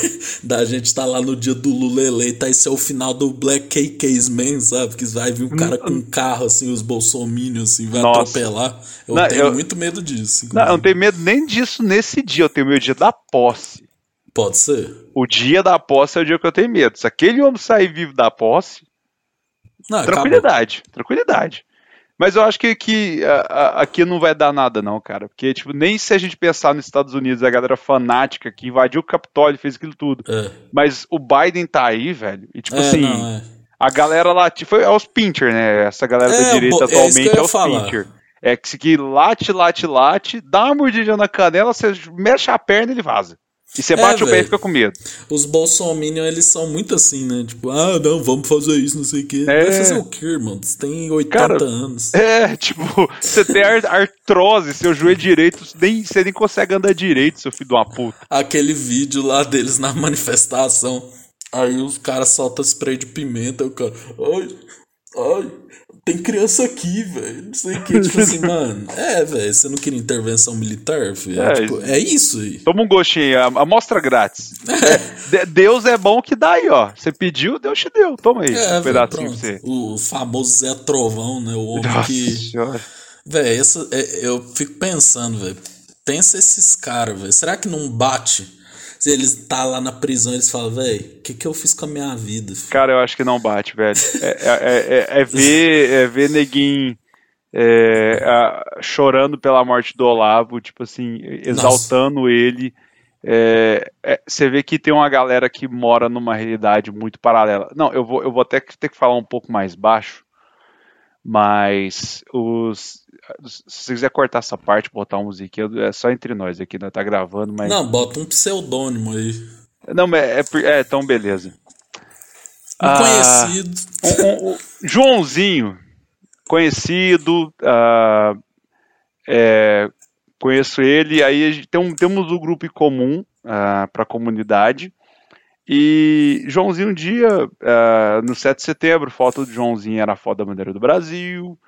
Speaker 2: da gente estar lá no dia do Lula eleito, aí ser o final do Black KK's Man, sabe? Que vai vir um cara com um carro, assim, os bolsominions, assim, vai
Speaker 1: Nossa.
Speaker 2: atropelar. Eu
Speaker 1: Não,
Speaker 2: tenho
Speaker 1: eu-
Speaker 2: muito medo disso.
Speaker 1: não, eu não
Speaker 2: inclusive.
Speaker 1: tenho medo nem disso nesse dia. Eu tenho medo do dia da posse.
Speaker 2: Pode ser?
Speaker 1: O dia da posse é o dia que eu tenho medo. Se aquele homem sair vivo da posse,
Speaker 2: Não, acabou.
Speaker 1: tranquilidade, tranquilidade. Mas eu acho que, que a- a- aqui não vai dar nada, não, cara. Porque, tipo, nem se a gente pensar nos Estados Unidos, a galera fanática que invadiu o Capitólio e fez aquilo tudo.
Speaker 2: É,
Speaker 1: Mas o Biden tá aí, velho. E, tipo
Speaker 2: é
Speaker 1: assim,
Speaker 2: não, é.
Speaker 1: a galera lá, tipo, foi aos Pinter, né? Essa galera
Speaker 2: É,
Speaker 1: da direita
Speaker 2: bo- é
Speaker 1: atualmente é os
Speaker 2: falar.
Speaker 1: Pinter. É que, que late, late, late, dá uma mordidinha na canela, você mexe a perna e ele vaza. E você
Speaker 2: É,
Speaker 1: bate o pé e fica com medo.
Speaker 2: Os bolsominions, eles são muito assim, né? Tipo, ah, não, vamos fazer isso, não sei o quê.
Speaker 1: É.
Speaker 2: Vai fazer o quê, irmão? Você tem 80
Speaker 1: Cara,
Speaker 2: anos.
Speaker 1: É, tipo, você tem ar- artrose, seu joelho direito, nem, você nem consegue andar direito, seu filho de uma puta.
Speaker 2: aquele vídeo lá deles na manifestação. Aí os caras soltam spray de pimenta, o cara. Ai, ai, tem criança aqui, velho. Não sei o que. Tipo assim, mano. É, velho, você não queria intervenção militar, filho? É,
Speaker 1: É,
Speaker 2: tipo, é isso aí.
Speaker 1: Toma um gostinho, a- amostra grátis. É, de- Deus é bom que dá aí, ó. Você pediu, Deus te deu. Toma aí,
Speaker 2: É,
Speaker 1: um pedacinho
Speaker 2: pronto.
Speaker 1: pra você.
Speaker 2: O famoso Zé Trovão, né? O homem
Speaker 1: Nossa
Speaker 2: que.
Speaker 1: senhora.
Speaker 2: Velho, essa- é, eu fico pensando, velho. Pensa esses caras, velho. Será que não bate? Se eles tá lá na prisão, eles falam, velho, o que, que eu fiz com a minha vida? filho?
Speaker 1: Cara, eu acho que não bate, velho. É, é- é- é ver, é ver neguinho é, a- chorando pela morte do Olavo, tipo assim, exaltando ele. É, é, você vê que tem uma galera que mora numa realidade muito paralela. Não, eu vou, eu vou até ter que falar um pouco mais baixo, mas os. Se você quiser cortar essa parte, botar uma musiquinha, é só entre nós aqui, né? Tá gravando, mas.
Speaker 2: Não, bota um pseudônimo aí.
Speaker 1: Não, mas é, é, então beleza.
Speaker 2: Um
Speaker 1: Ah,
Speaker 2: conhecido.
Speaker 1: um- um- Joãozinho, conhecido, ah, é, conheço ele, aí tem temos um grupo em comum para a comunidade. E Joãozinho um dia, ah, no 7 de setembro, foto do Joãozinho era a foto da bandeira do Brasil.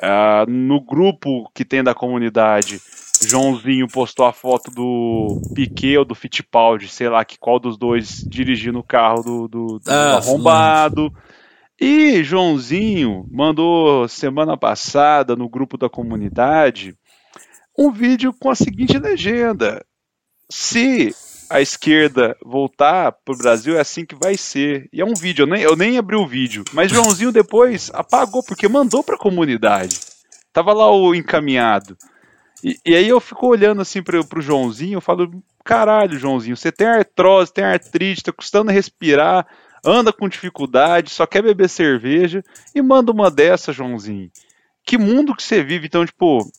Speaker 1: Ah, no grupo que tem da comunidade, Joãozinho postou a foto do Piquet ou do Fittipaldi, sei lá que qual dos dois dirigindo o carro do, do, do
Speaker 2: Ah,
Speaker 1: arrombado. E Joãozinho mandou semana passada no grupo da comunidade um vídeo com a seguinte legenda: Se a esquerda voltar pro Brasil, é assim que vai ser. E é um vídeo, eu nem, eu nem abri o vídeo, mas Joãozinho depois apagou porque mandou pra comunidade. Tava lá o encaminhado. E, e aí eu fico olhando assim pro, pro Joãozinho, eu falo, caralho, Joãozinho, você tem artrose, tem artrite, tá custando respirar, anda com dificuldade, só quer beber cerveja e manda uma dessa, Joãozinho. Que mundo que você vive, então, tipo,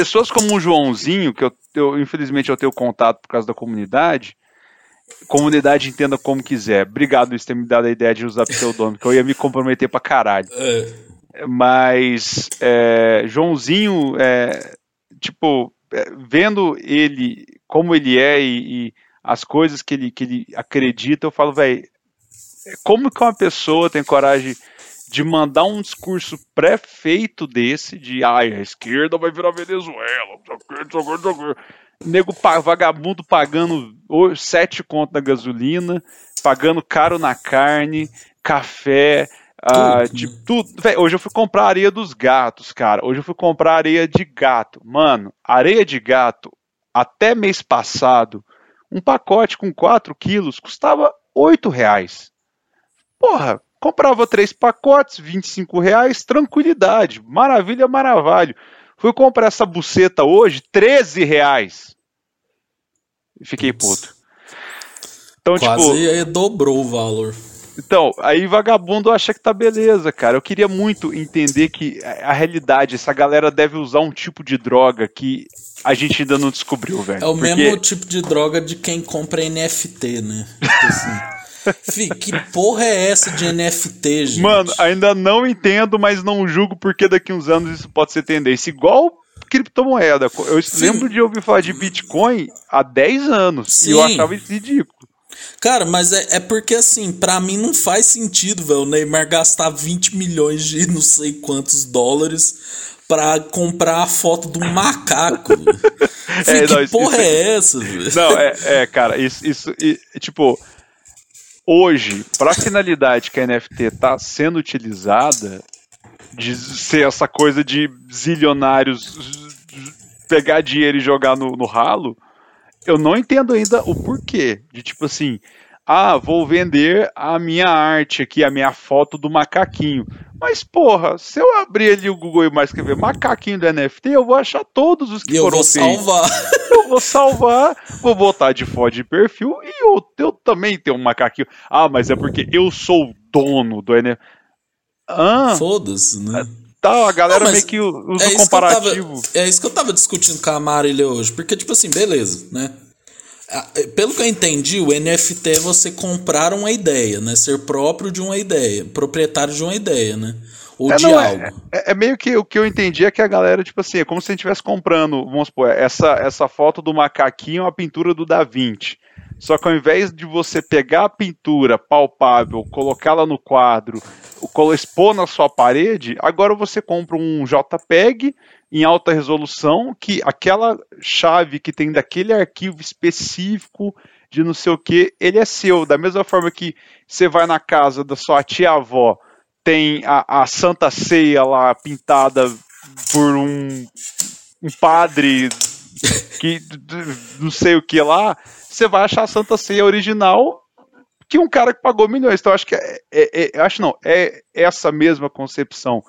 Speaker 1: pessoas como o Joãozinho, que eu, eu, infelizmente eu tenho contato por causa da comunidade, comunidade entenda como quiser. Obrigado por ter me dado a ideia de usar pseudônimo, que eu ia me comprometer pra caralho.
Speaker 2: É,
Speaker 1: Mas é, Joãozinho, é, tipo, é, vendo ele como ele é e, e as coisas que ele, que ele acredita, eu falo, velho, como que uma pessoa tem coragem de mandar um discurso pré-feito desse, de ai, a esquerda vai virar Venezuela, nego vagabundo pagando sete contas da gasolina, pagando caro na carne, café, ah, de tudo. Véio, hoje eu fui comprar areia dos gatos, cara. Hoje eu fui comprar areia de gato. Mano, areia de gato, até mês passado, um pacote com 4 quilos custava 8 reais. Porra, comprava três pacotes, 25 reais, tranquilidade. Maravilha, maravilha. Fui comprar essa buceta hoje, 13 reais. Fiquei puto.
Speaker 2: Então, Quase tipo, dobrou o valor.
Speaker 1: Então, aí vagabundo acha que tá beleza, cara. Eu queria muito entender que a realidade, essa galera deve usar um tipo de droga que a gente ainda não descobriu, velho.
Speaker 2: É o porque... mesmo tipo de droga de quem compra NFT, né? Tipo assim. Fih, que porra é essa de NFT, gente?
Speaker 1: Mano, ainda não entendo, mas não julgo porque daqui uns anos isso pode ser tendência. Igual criptomoeda. Eu Sim. lembro de ouvir falar de Bitcoin há 10 anos Sim. e eu achava isso ridículo.
Speaker 2: Cara, mas é, é porque assim, para mim não faz sentido, velho, o Neymar gastar 20 milhões de não sei quantos dólares pra comprar a foto um macaco. é, que não, isso, porra isso, é essa, velho?
Speaker 1: Não, é, é, cara, isso, isso e, tipo, hoje, pra finalidade que a NFT tá sendo utilizada, de ser essa coisa de zilionários pegar dinheiro e jogar no, no ralo, eu não entendo ainda o porquê. De tipo assim, ah, vou vender a minha arte aqui, a minha foto do macaquinho. Mas, porra, se eu abrir ali o Google e mais escrever macaquinho do NFT, eu vou achar todos os que
Speaker 2: e
Speaker 1: foram
Speaker 2: eu vou feitos. salvar.
Speaker 1: Eu vou salvar, vou botar de foto de perfil e eu, eu também tenho um macaquinho. Ah, mas é porque eu sou o dono do NFT.
Speaker 2: Ah, Foda-se, né?
Speaker 1: Tá, a galera não, meio que usa é comparativo.
Speaker 2: Tava, é isso que eu tava discutindo com a Marília hoje. Porque, tipo assim, beleza, né? Pelo que eu entendi, o NFT é você comprar uma ideia, né? Ser próprio de uma ideia, proprietário de uma ideia, né? Ou é, de não, é, algo.
Speaker 1: É, é, meio que o que eu entendi é que a galera, tipo assim, é como se a gente estivesse comprando, vamos supor, essa, essa foto do macaquinho, a pintura do Da Vinci. Só que ao invés de você pegar a pintura palpável, colocá-la no quadro, expor na sua parede, agora você compra um JPEG em alta resolução, que aquela chave que tem daquele arquivo específico de não sei o que, ele é seu. Da mesma forma que você vai na casa da sua tia-avó, tem a, a Santa Ceia lá pintada por um, um padre que não sei o que lá, você vai achar a Santa Ceia original que um cara que pagou milhões. Então, acho que é, é, é, acho não, é essa mesma concepção.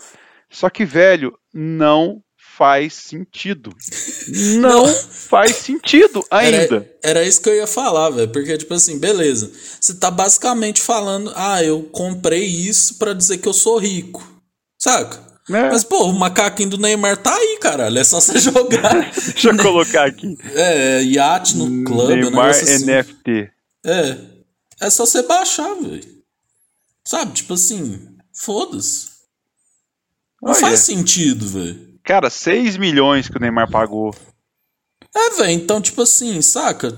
Speaker 1: Só que, velho, não faz sentido. Não, não. faz sentido ainda.
Speaker 2: Era, era, isso que eu ia falar, velho. Porque, tipo assim, beleza. Você tá basicamente falando, ah, eu comprei isso para dizer que eu sou rico. Saca? É. Mas, pô, o macaquinho do Neymar tá aí, caralho. É só você jogar.
Speaker 1: Deixa eu colocar aqui.
Speaker 2: É, iate no clube.
Speaker 1: Neymar assim. NFT.
Speaker 2: É. É só você baixar, velho. Sabe? Tipo assim, foda-se. Não Olha. faz sentido, velho.
Speaker 1: Cara, 6 milhões que o Neymar pagou.
Speaker 2: É, velho, então, tipo assim, saca?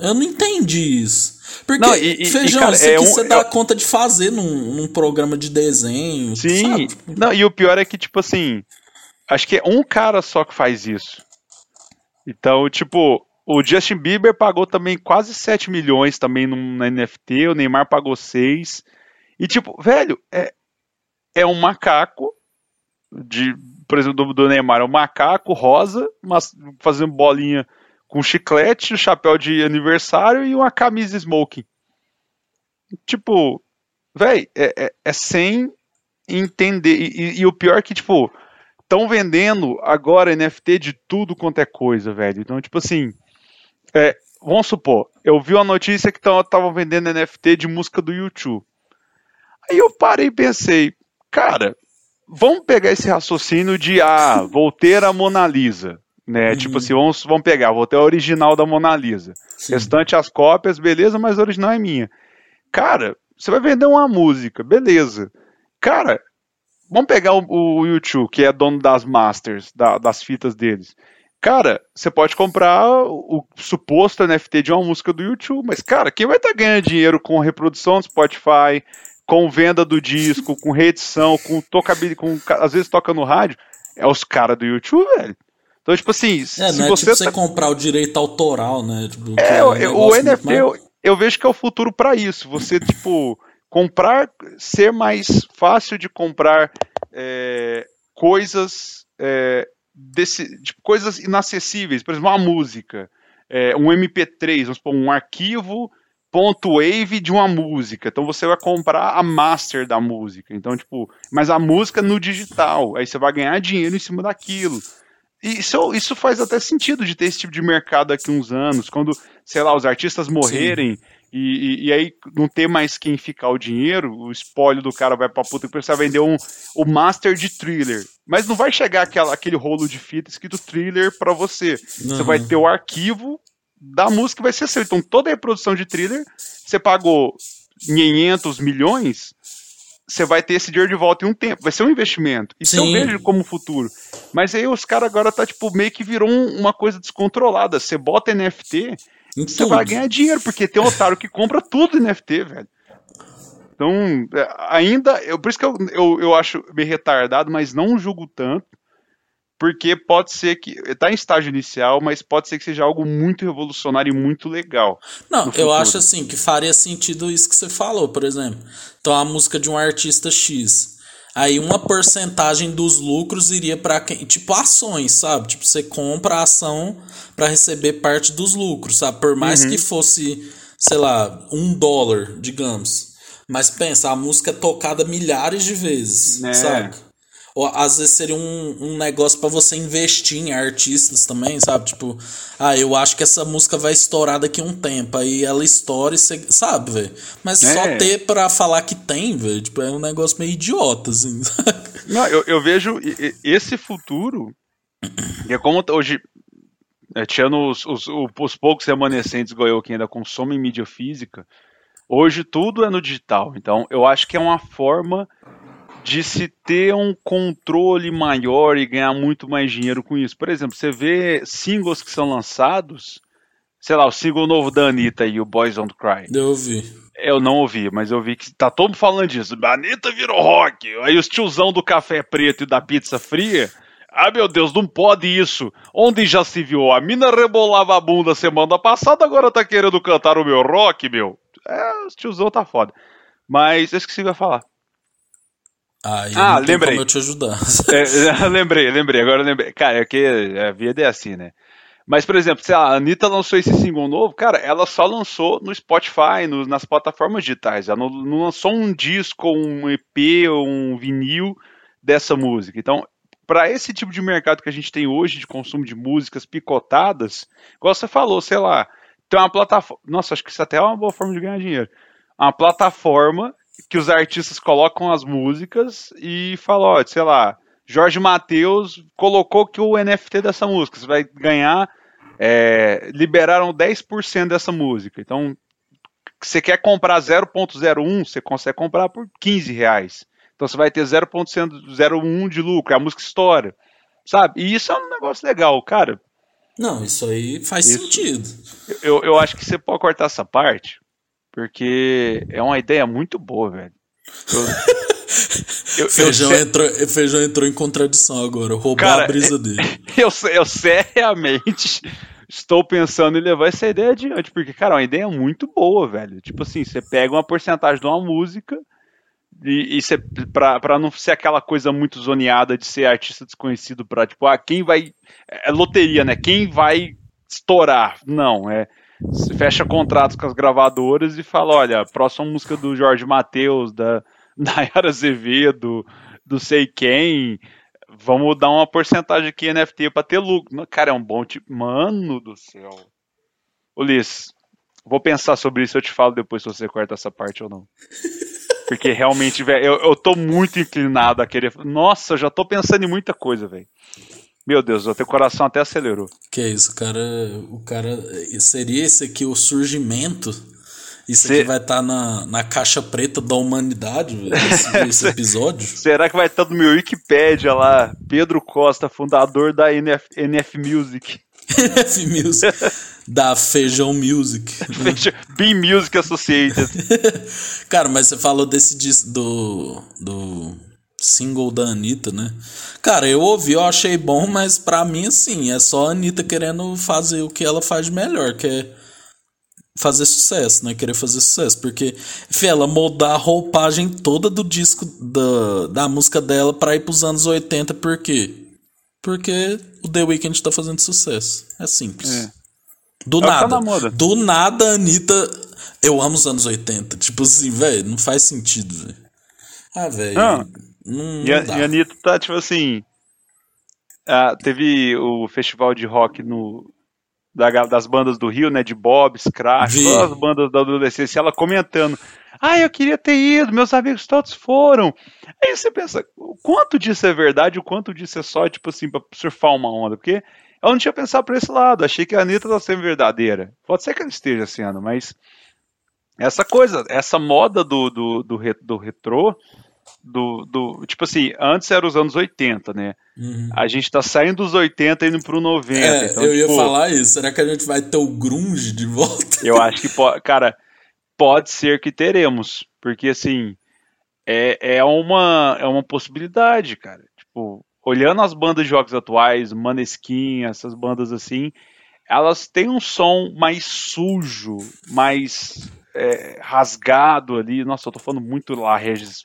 Speaker 2: Eu não entendi isso. Porque, não, e, feijão, e, cara, isso aqui é um, você dá é... conta de fazer num, num, programa de desenho.
Speaker 1: Sim. Sabe? Não, e o pior é que, tipo assim, acho que é um cara só que faz isso. Então, tipo, o Justin Bieber pagou também quase 7 milhões também na NFT, o Neymar pagou 6. E, tipo, velho, é, é um macaco de, por exemplo, do, do Neymar, é um macaco rosa, mas fazendo bolinha com chiclete, chapéu de aniversário e uma camisa smoking. Tipo, véi, é, é, é, sem entender. E, e, e, o pior é que, tipo, estão vendendo agora NFT de tudo quanto é coisa, velho. Então, tipo assim, é, vamos supor, eu vi uma notícia que estavam vendendo NFT de música do YouTube. Aí eu parei e pensei, cara, vamos pegar esse raciocínio de, ah, vou ter a Mona Lisa. Né? Uhum. Tipo assim, vamos, vamos pegar, vou ter a original da Mona Lisa. Sim. Restante as cópias, beleza, mas a original é minha. Cara, você vai vender uma música, beleza. Cara, vamos pegar o, o YouTube, que é dono das masters, da, das fitas deles. Cara, você pode comprar o, o suposto NFT de uma música do YouTube, mas, cara, quem vai estar tá ganhando dinheiro com reprodução do Spotify, com venda do disco, com reedição, com tocabilidade, com às vezes toca no rádio, é os caras do YouTube, velho. Então, tipo assim,
Speaker 2: é, se não é você, tipo tá... você comprar o direito autoral, né? Tipo,
Speaker 1: é, é um o NFT mais... eu, eu, vejo que é o futuro para isso. Você, tipo, comprar, ser mais fácil de comprar é, coisas é, desse, tipo, coisas inacessíveis, por exemplo, uma música, é, um MP3, vamos supor, um arquivo .wave de uma música. Então você vai comprar a master da música. Então, tipo, mas a música no digital. Aí você vai ganhar dinheiro em cima daquilo. E isso, isso faz até sentido de ter esse tipo de mercado daqui uns anos, quando, sei lá, os artistas morrerem e, e, e, aí não ter mais quem ficar o dinheiro, o espólio do cara vai pra puta que precisa vender um, o master de thriller. Mas não vai chegar aquela, aquele rolo de fita escrito thriller para você. Uhum. Você vai ter o arquivo da música vai ser seu. Então toda a reprodução de thriller, você pagou 500 milhões, você vai ter esse dinheiro de volta em um tempo. Vai ser um investimento. Isso Sim. eu vejo como futuro. Mas aí os caras agora tá, tipo, meio que virou uma coisa descontrolada. Você bota NFT, você vai ganhar dinheiro, porque tem um otário que compra tudo NFT, velho. Então, é, ainda. Eu, por isso que eu, eu, eu acho meio retardado, mas não julgo tanto. Porque pode ser que. Está em estágio inicial, mas pode ser que seja algo muito revolucionário e muito legal.
Speaker 2: Não, eu acho assim que faria sentido isso que você falou, por exemplo. Então, a música de um artista X. Aí uma porcentagem dos lucros iria para quem? Tipo ações, sabe? Tipo, você compra a ação para receber parte dos lucros, sabe? Por mais uhum. que fosse, sei lá, um dólar, digamos. Mas pensa, a música é tocada milhares de vezes, é. sabe? Às vezes seria um, um negócio para você investir em artistas também, sabe? Tipo, ah, eu acho que essa música vai estourar daqui a um tempo. Aí ela estoura e você, sabe, velho? Mas é. só ter pra falar que tem, velho, tipo, é um negócio meio idiota, assim. Sabe?
Speaker 1: Não, eu, eu vejo esse futuro. E é como hoje. É, tirando os, os, os poucos remanescentes igual eu que ainda consomem mídia física, hoje tudo é no digital. Então, eu acho que é uma forma de se ter um controle maior e ganhar muito mais dinheiro com isso. Por exemplo, você vê singles que são lançados, sei lá, o single novo da Anitta e o Boys Don't Cry.
Speaker 2: Eu ouvi.
Speaker 1: Eu não ouvi, mas eu vi que tá todo mundo falando disso. A Anitta virou rock. Aí os tiozão do café preto e da pizza fria. Ah, meu Deus, não pode isso. Onde já se viu? A mina rebolava a bunda semana passada, agora tá querendo cantar o meu rock, meu. É, os tiozão tá foda. Mas eu esqueci de falar.
Speaker 2: Aí ah, lembrei. como eu te ajudar.
Speaker 1: É, lembrei, lembrei, agora lembrei. Cara, é que a vida é assim, né? Mas, por exemplo, se a Anitta lançou esse single novo, cara, ela só lançou no Spotify, no, nas plataformas digitais. Ela não, não, lançou um disco, um EP, ou um vinil dessa música. Então, para esse tipo de mercado que a gente tem hoje de consumo de músicas picotadas, igual você falou, sei lá, tem uma plataforma. Nossa, acho que isso até é uma boa forma de ganhar dinheiro. Uma plataforma que os artistas colocam as músicas e falam, ó, sei lá, Jorge Mateus colocou que o NFT dessa música, você vai ganhar, é, liberaram 10% dessa música. Então, você quer comprar 0.01, você consegue comprar por 15 reais. Então você vai ter 0.01 de lucro, a música estoura. Sabe? E isso é um negócio legal, cara.
Speaker 2: Não, isso aí faz isso, sentido.
Speaker 1: Eu, eu acho que você pode cortar essa parte, porque é uma ideia muito boa, velho.
Speaker 2: Eu, eu, feijão, eu, entrou, feijão entrou em contradição agora, roubou cara, a brisa dele.
Speaker 1: Eu, eu seriamente estou pensando em levar essa ideia adiante, porque, cara, é uma ideia muito boa, velho. Tipo assim, você pega uma porcentagem de uma música e, e você, pra, pra não ser aquela coisa muito zoneada de ser artista desconhecido pra, tipo, ah, quem vai. É loteria, né? Quem vai estourar? Não, é fecha contratos com as gravadoras e fala, olha, próxima música do Jorge Mateus, da Nayara Azevedo, do sei quem, vamos dar uma porcentagem aqui NFT para ter lucro. Cara, é um bom tipo. Mano do céu. Ulisses, vou pensar sobre isso, eu te falo depois se você corta essa parte ou não. Porque realmente, velho, eu, eu tô muito inclinado a querer. Nossa, eu já tô pensando em muita coisa, velho. Meu Deus, o teu coração até acelerou.
Speaker 2: Que é isso, cara. O cara. Seria esse aqui o surgimento Isso
Speaker 1: Cê-
Speaker 2: aqui vai estar na, na caixa preta da humanidade, esse, esse episódio.
Speaker 1: Será que vai estar no meu Wikipédia lá? Pedro Costa, fundador da NF, NF Music.
Speaker 2: F Music. da Feijão Music.
Speaker 1: Beam Music Associated.
Speaker 2: Cara, mas você falou desse disco do, do single da Anitta, né? Cara, eu ouvi, eu achei bom, mas pra mim, assim, é só a Anitta querendo fazer o que ela faz melhor, que é fazer sucesso, né? Querer fazer sucesso. Porque, fê, ela moldar a roupagem toda do disco da, da música dela pra ir pros anos 80, por quê? Porque o The Weeknd tá fazendo sucesso. É simples.
Speaker 1: É.
Speaker 2: Do
Speaker 1: É tá
Speaker 2: nada.
Speaker 1: na moda.
Speaker 2: Do nada, a Anitta. Eu amo os anos 80. Tipo assim, velho, não faz sentido, velho. Ah, velho.
Speaker 1: Não. E a,
Speaker 2: dá.
Speaker 1: e a Anitta tá, tipo assim. ah, teve o festival de rock no, da das bandas do Rio, né? De Bob's, Crash,
Speaker 2: Vi.
Speaker 1: todas as bandas da adolescência, ela comentando. Ah, eu queria ter ido, meus amigos todos foram. Aí você pensa, o quanto disso é verdade, o quanto disso é só, tipo assim, pra surfar uma onda? Porque eu não tinha pensado por esse lado, achei que a Anitta tá sendo verdadeira. Pode ser que ela esteja sendo, mas essa coisa, essa moda do, do, do, do retrô, do, do. Tipo assim, antes era os anos 80, né?
Speaker 2: Uhum.
Speaker 1: A gente tá saindo dos 80 e indo pro 90.
Speaker 2: É,
Speaker 1: então,
Speaker 2: eu ia
Speaker 1: tipo,
Speaker 2: falar isso. Será que a gente vai ter o grunge de volta?
Speaker 1: Eu acho que pode. Cara, pode ser que teremos. Porque assim. É, é, uma, é uma possibilidade, cara. Tipo, olhando as bandas de jogos atuais, Maneskin, essas bandas assim, elas têm um som mais sujo, mais é, rasgado ali. Nossa, eu tô falando muito lá, Regis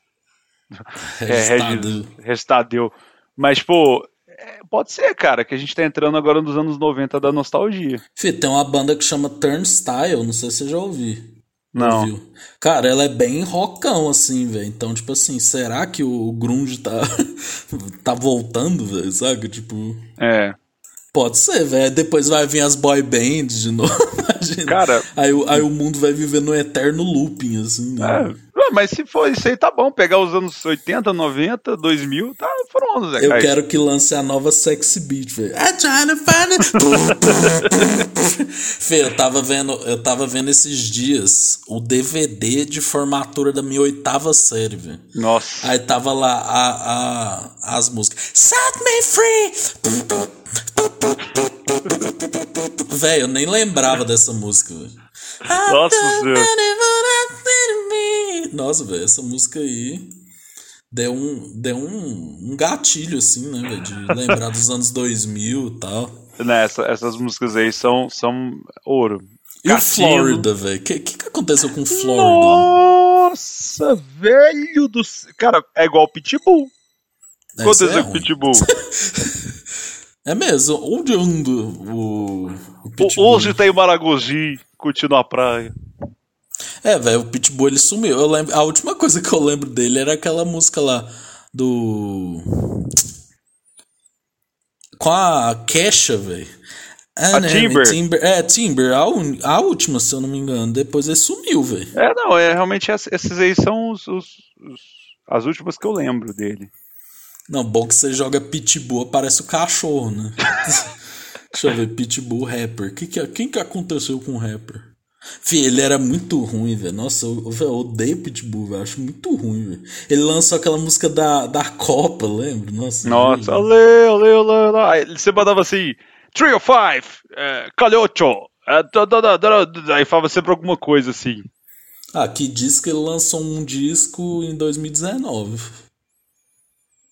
Speaker 1: é,
Speaker 2: Restado.
Speaker 1: Regis Restadeu. Mas, pô, é, pode ser, cara, que a gente tá entrando agora nos anos 90 da nostalgia.
Speaker 2: Fih, tem uma banda que chama Turnstile, não sei se você já ouviu.
Speaker 1: Não.
Speaker 2: Ouviu? Cara, ela é bem rockão, assim, velho. Então, tipo assim, será que o grunge tá, tá voltando, velho? Sabe? Tipo,
Speaker 1: É.
Speaker 2: pode ser, velho. Depois vai vir as boy bands de novo. Imagina.
Speaker 1: Cara-
Speaker 2: Aí, o- aí o mundo vai viver no eterno looping, assim, né?
Speaker 1: É, Mas se for isso aí, tá bom. Pegar os anos 80, 90, 2000, tá, foram anos
Speaker 2: Eu
Speaker 1: legais.
Speaker 2: quero que lance a nova sexy beat, velho. I'm trying to find it. Fê, eu tava vendo, eu tava vendo esses dias o DVD de formatura da minha oitava série, velho.
Speaker 1: Nossa.
Speaker 2: Aí tava lá a, a, as músicas. Set me free! Velho, eu nem lembrava dessa música, velho.
Speaker 1: Nossa Senhora.
Speaker 2: Nossa, velho, essa música aí deu um, deu um, um gatilho, assim, né, velho? De lembrar dos anos 2000 e tal.
Speaker 1: Né, essa- essas músicas aí são, são ouro.
Speaker 2: E o. Florida, velho? O que, que, aconteceu com Florida?
Speaker 1: Nossa, velho do Cara, é igual o Pitbull.
Speaker 2: É,
Speaker 1: Aconteceu
Speaker 2: é
Speaker 1: com o. Pitbull.
Speaker 2: É mesmo? Onde anda o, o
Speaker 1: O-
Speaker 2: Pitbull?
Speaker 1: Hoje tem Maragogi, curtindo a praia.
Speaker 2: É, velho, o Pitbull ele sumiu. Eu lembro, a última coisa que eu lembro dele era aquela música lá do. Com a Kesha, velho.
Speaker 1: A Timber.
Speaker 2: É, Timber, a, un- a última, se eu não me engano. Depois ele sumiu, velho.
Speaker 1: É, não, é realmente ess- esses aí são os, os- os- as últimas que eu lembro dele.
Speaker 2: Não, bom que você joga Pitbull, aparece o cachorro, né? Deixa eu ver, Pitbull rapper. Que que, quem que aconteceu com o rapper? Fih, ele era muito ruim, velho. Nossa, eu, eu odeio Pitbull, velho. Acho muito ruim, velho. Ele lançou aquela música da, da Copa, lembra? Nossa.
Speaker 1: Nossa,
Speaker 2: velho.
Speaker 1: ale, ale, ale, ale. Aí você mandava assim, three or five, é, calhocho. é. Aí falava sempre alguma coisa assim.
Speaker 2: Ah, que diz que ele lançou um disco em 2019.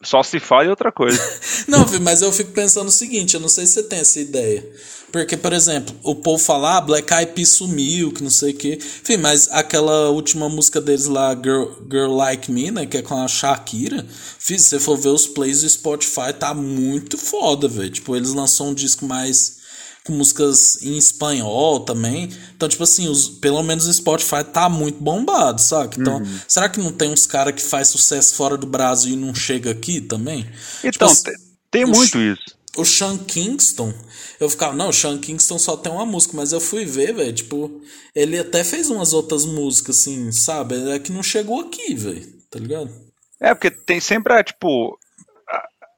Speaker 1: Só se fala em outra coisa.
Speaker 2: Não, mas eu fico pensando o seguinte, eu não sei se você tem essa ideia. Porque, por exemplo, o povo fala, ah, Black Eyed Peas sumiu, que não sei o quê. Enfim, mas aquela última música deles lá, Girl, Girl Like Me, né, que é com a Shakira, filho, se você for ver os plays do Spotify, tá muito foda, velho. Tipo, eles lançou um disco mais com músicas em espanhol também. Então, tipo assim, os, pelo menos o Spotify tá muito bombado, saca? Então, será que não tem uns caras que faz sucesso fora do Brasil e não chega aqui também?
Speaker 1: Então,
Speaker 2: assim,
Speaker 1: tem, tem
Speaker 2: o
Speaker 1: muito isso.
Speaker 2: o Sean Kingston, eu ficava, não, o Sean Kingston só tem uma música, mas eu fui ver, velho, tipo, ele até fez umas outras músicas, assim, sabe? É que não chegou aqui, velho, tá ligado?
Speaker 1: É, porque tem sempre, ah, tipo,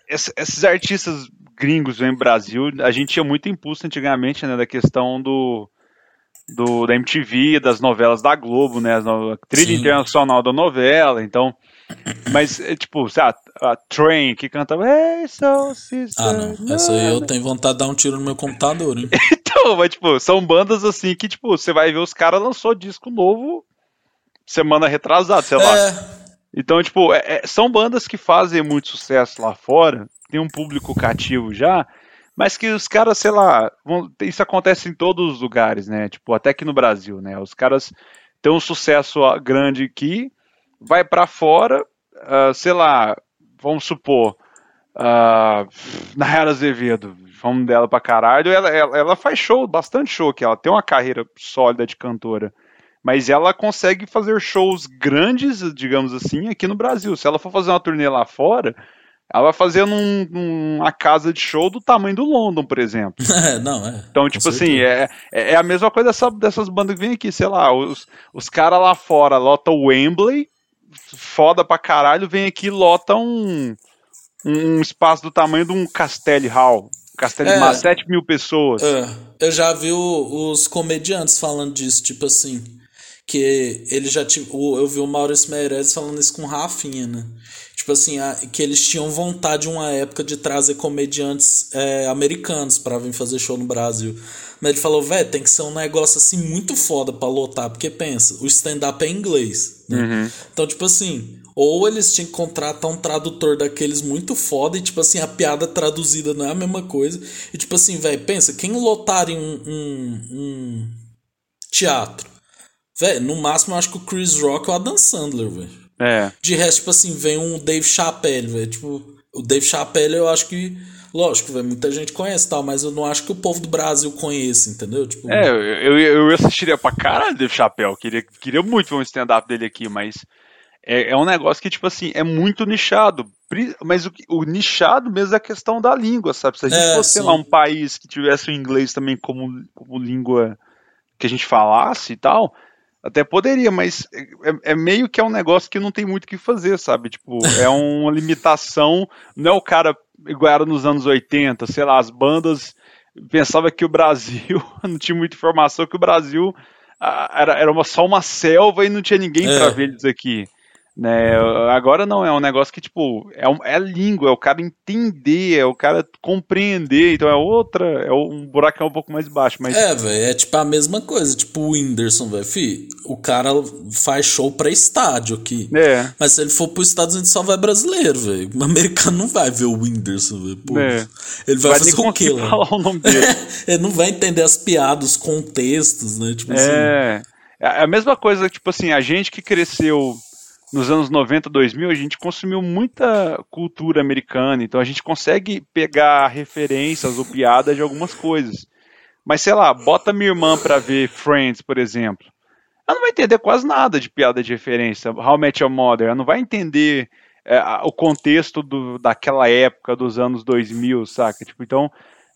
Speaker 1: ess- esses artistas gringos vêm no Brasil, a gente tinha muito impulso antigamente, né, da questão do do, da MTV, das novelas da Globo, né? A trilha Sim. internacional da novela, então. Mas, é, tipo, sabe, a Train que cantava Hey, so sister.
Speaker 2: Ah, não. Essa aí eu tenho vontade de dar um tiro no meu computador, hein?
Speaker 1: então, mas, tipo, são bandas assim que, tipo, você vai ver os caras lançou disco novo semana retrasada, sei lá. É. Então, tipo, é, é, são bandas que fazem muito sucesso lá fora, tem um público cativo já, mas que os caras, sei lá, vão, isso acontece em todos os lugares, né? Tipo, até aqui no Brasil, né? Os caras têm um sucesso grande aqui, vai para fora, uh, sei lá, vamos supor, uh, Nayara Azevedo, vamos dela pra caralho, ela, ela, ela faz show, bastante show, que ela tem uma carreira sólida de cantora mas ela consegue fazer shows grandes, digamos assim, aqui no Brasil. Se ela for fazer uma turnê lá fora, ela vai fazer num, numa casa de show do tamanho do London, por exemplo.
Speaker 2: É, não, é.
Speaker 1: Então, tipo assim, é, é, é a mesma coisa dessa, dessas bandas que vêm aqui, sei lá, os, os caras lá fora lotam o Wembley, foda pra caralho, vem aqui e lota um, um espaço do tamanho de um Castell Hall. Castelo é, de 7 mil pessoas.
Speaker 2: É, eu já vi o, os comediantes falando disso, tipo assim que ele já tive, eu vi o Maurício Meirelles falando isso com o Rafinha, né? Tipo assim, a, que eles tinham vontade uma época de trazer comediantes é, americanos para vir fazer show no Brasil. Mas ele falou, velho, tem que ser um negócio assim muito foda pra lotar, porque pensa, o stand-up é em inglês. Né? Uhum. Então, tipo assim, ou eles tinham que contratar um tradutor daqueles muito foda e, tipo assim, a piada traduzida não é a mesma coisa. E, tipo assim, velho, pensa, quem lotaria um, um, um teatro? Velho, no máximo eu acho que o Chris Rock é o Adam Sandler, velho.
Speaker 1: É.
Speaker 2: De resto, tipo assim, vem um Dave Chappelle, velho. Tipo, o Dave Chappelle eu acho que. Lógico, velho, muita gente conhece tal, mas eu não acho que o povo do Brasil conheça, entendeu? Tipo,
Speaker 1: é, eu, eu, assistiria pra caralho Dave Chappelle. Queria, queria muito ver um stand-up dele aqui, mas. É, é um negócio que, tipo assim, é muito nichado. Mas o, o nichado mesmo é a questão da língua, sabe? Se a gente é, fosse, sei lá, um país que tivesse o inglês também como, como língua que a gente falasse e tal, até poderia, mas é, é, meio que é um negócio que não tem muito o que fazer, sabe? Tipo, é uma limitação. Não é o cara igual era nos anos 80, sei lá, as bandas pensava que o Brasil não tinha muita informação, que o Brasil era, era uma, só uma selva e não tinha ninguém é. para ver eles aqui. Né? Agora não, é um negócio que, tipo, é, um, é língua, é o cara entender, é o cara compreender, então é outra, é um buraco é um pouco mais baixo. Mas...
Speaker 2: É, velho, é tipo a mesma coisa, tipo o Whindersson, velho, o cara faz show pra estádio aqui.
Speaker 1: É.
Speaker 2: Mas se ele for pros Estados Unidos só vai brasileiro, velho. O americano não vai ver o Whindersson, velho. É. Ele vai, vai fazer o quê, lá?
Speaker 1: falar o nome dele.
Speaker 2: ele não vai entender as piadas, os contextos, né? Tipo
Speaker 1: é. Assim. É a mesma coisa, tipo assim, a gente que cresceu nos anos 90, 2000, a gente consumiu muita cultura americana, então a gente consegue pegar referências ou piadas de algumas coisas. Mas sei lá, bota minha irmã pra ver Friends, por exemplo. Ela não vai entender quase nada de piada de referência. How Met Your Mother, ela não vai entender é, o contexto do, daquela época, dos anos 2000, saca? Tipo, então,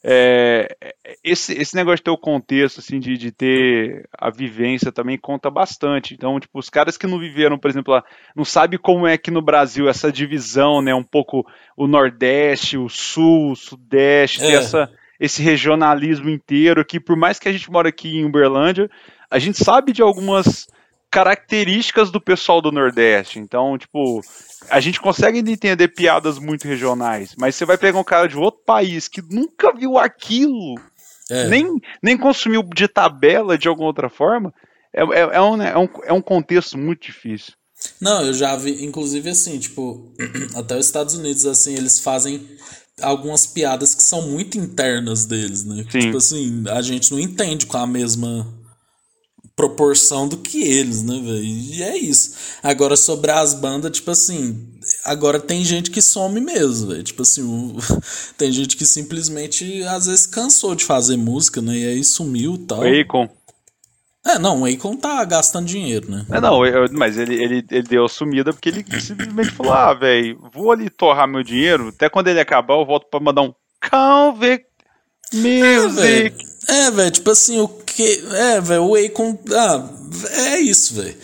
Speaker 1: é, esse, esse negócio de ter o contexto, assim, de, de ter a vivência também conta bastante. Então, tipo, os caras que não viveram, por exemplo, lá, não sabe como é que no Brasil essa divisão, né, um pouco o Nordeste, o Sul, o Sudeste, é. essa, esse regionalismo inteiro, que por mais que a gente mora aqui em Uberlândia, a gente sabe de algumas características do pessoal do Nordeste. Então, tipo, a gente consegue entender piadas muito regionais, mas você vai pegar um cara de outro país que nunca viu aquilo, é. nem, nem consumiu de tabela de alguma outra forma, é, é, é, um, é, um, é um contexto muito difícil.
Speaker 2: Não, eu já vi, inclusive assim, tipo, até os Estados Unidos, assim, eles fazem algumas piadas que são muito internas deles, né? Sim. Tipo assim, a gente não entende com a mesma proporção do que eles, né, velho? E é isso. Agora, sobre as bandas, tipo assim, agora tem gente que some mesmo, velho. Tipo assim, um, tem gente que simplesmente às vezes cansou de fazer música, né? E aí sumiu e tal. O
Speaker 1: Akon.
Speaker 2: É, não, o Akon tá gastando dinheiro, né?
Speaker 1: É, não, eu, mas ele, ele, ele deu sumida porque ele simplesmente falou: ah, velho, vou ali torrar meu dinheiro, até quando ele acabar eu volto pra mandar um Convict Music.
Speaker 2: É, velho, é, tipo assim, o que. É, velho, o Akon. Ah, é isso, velho.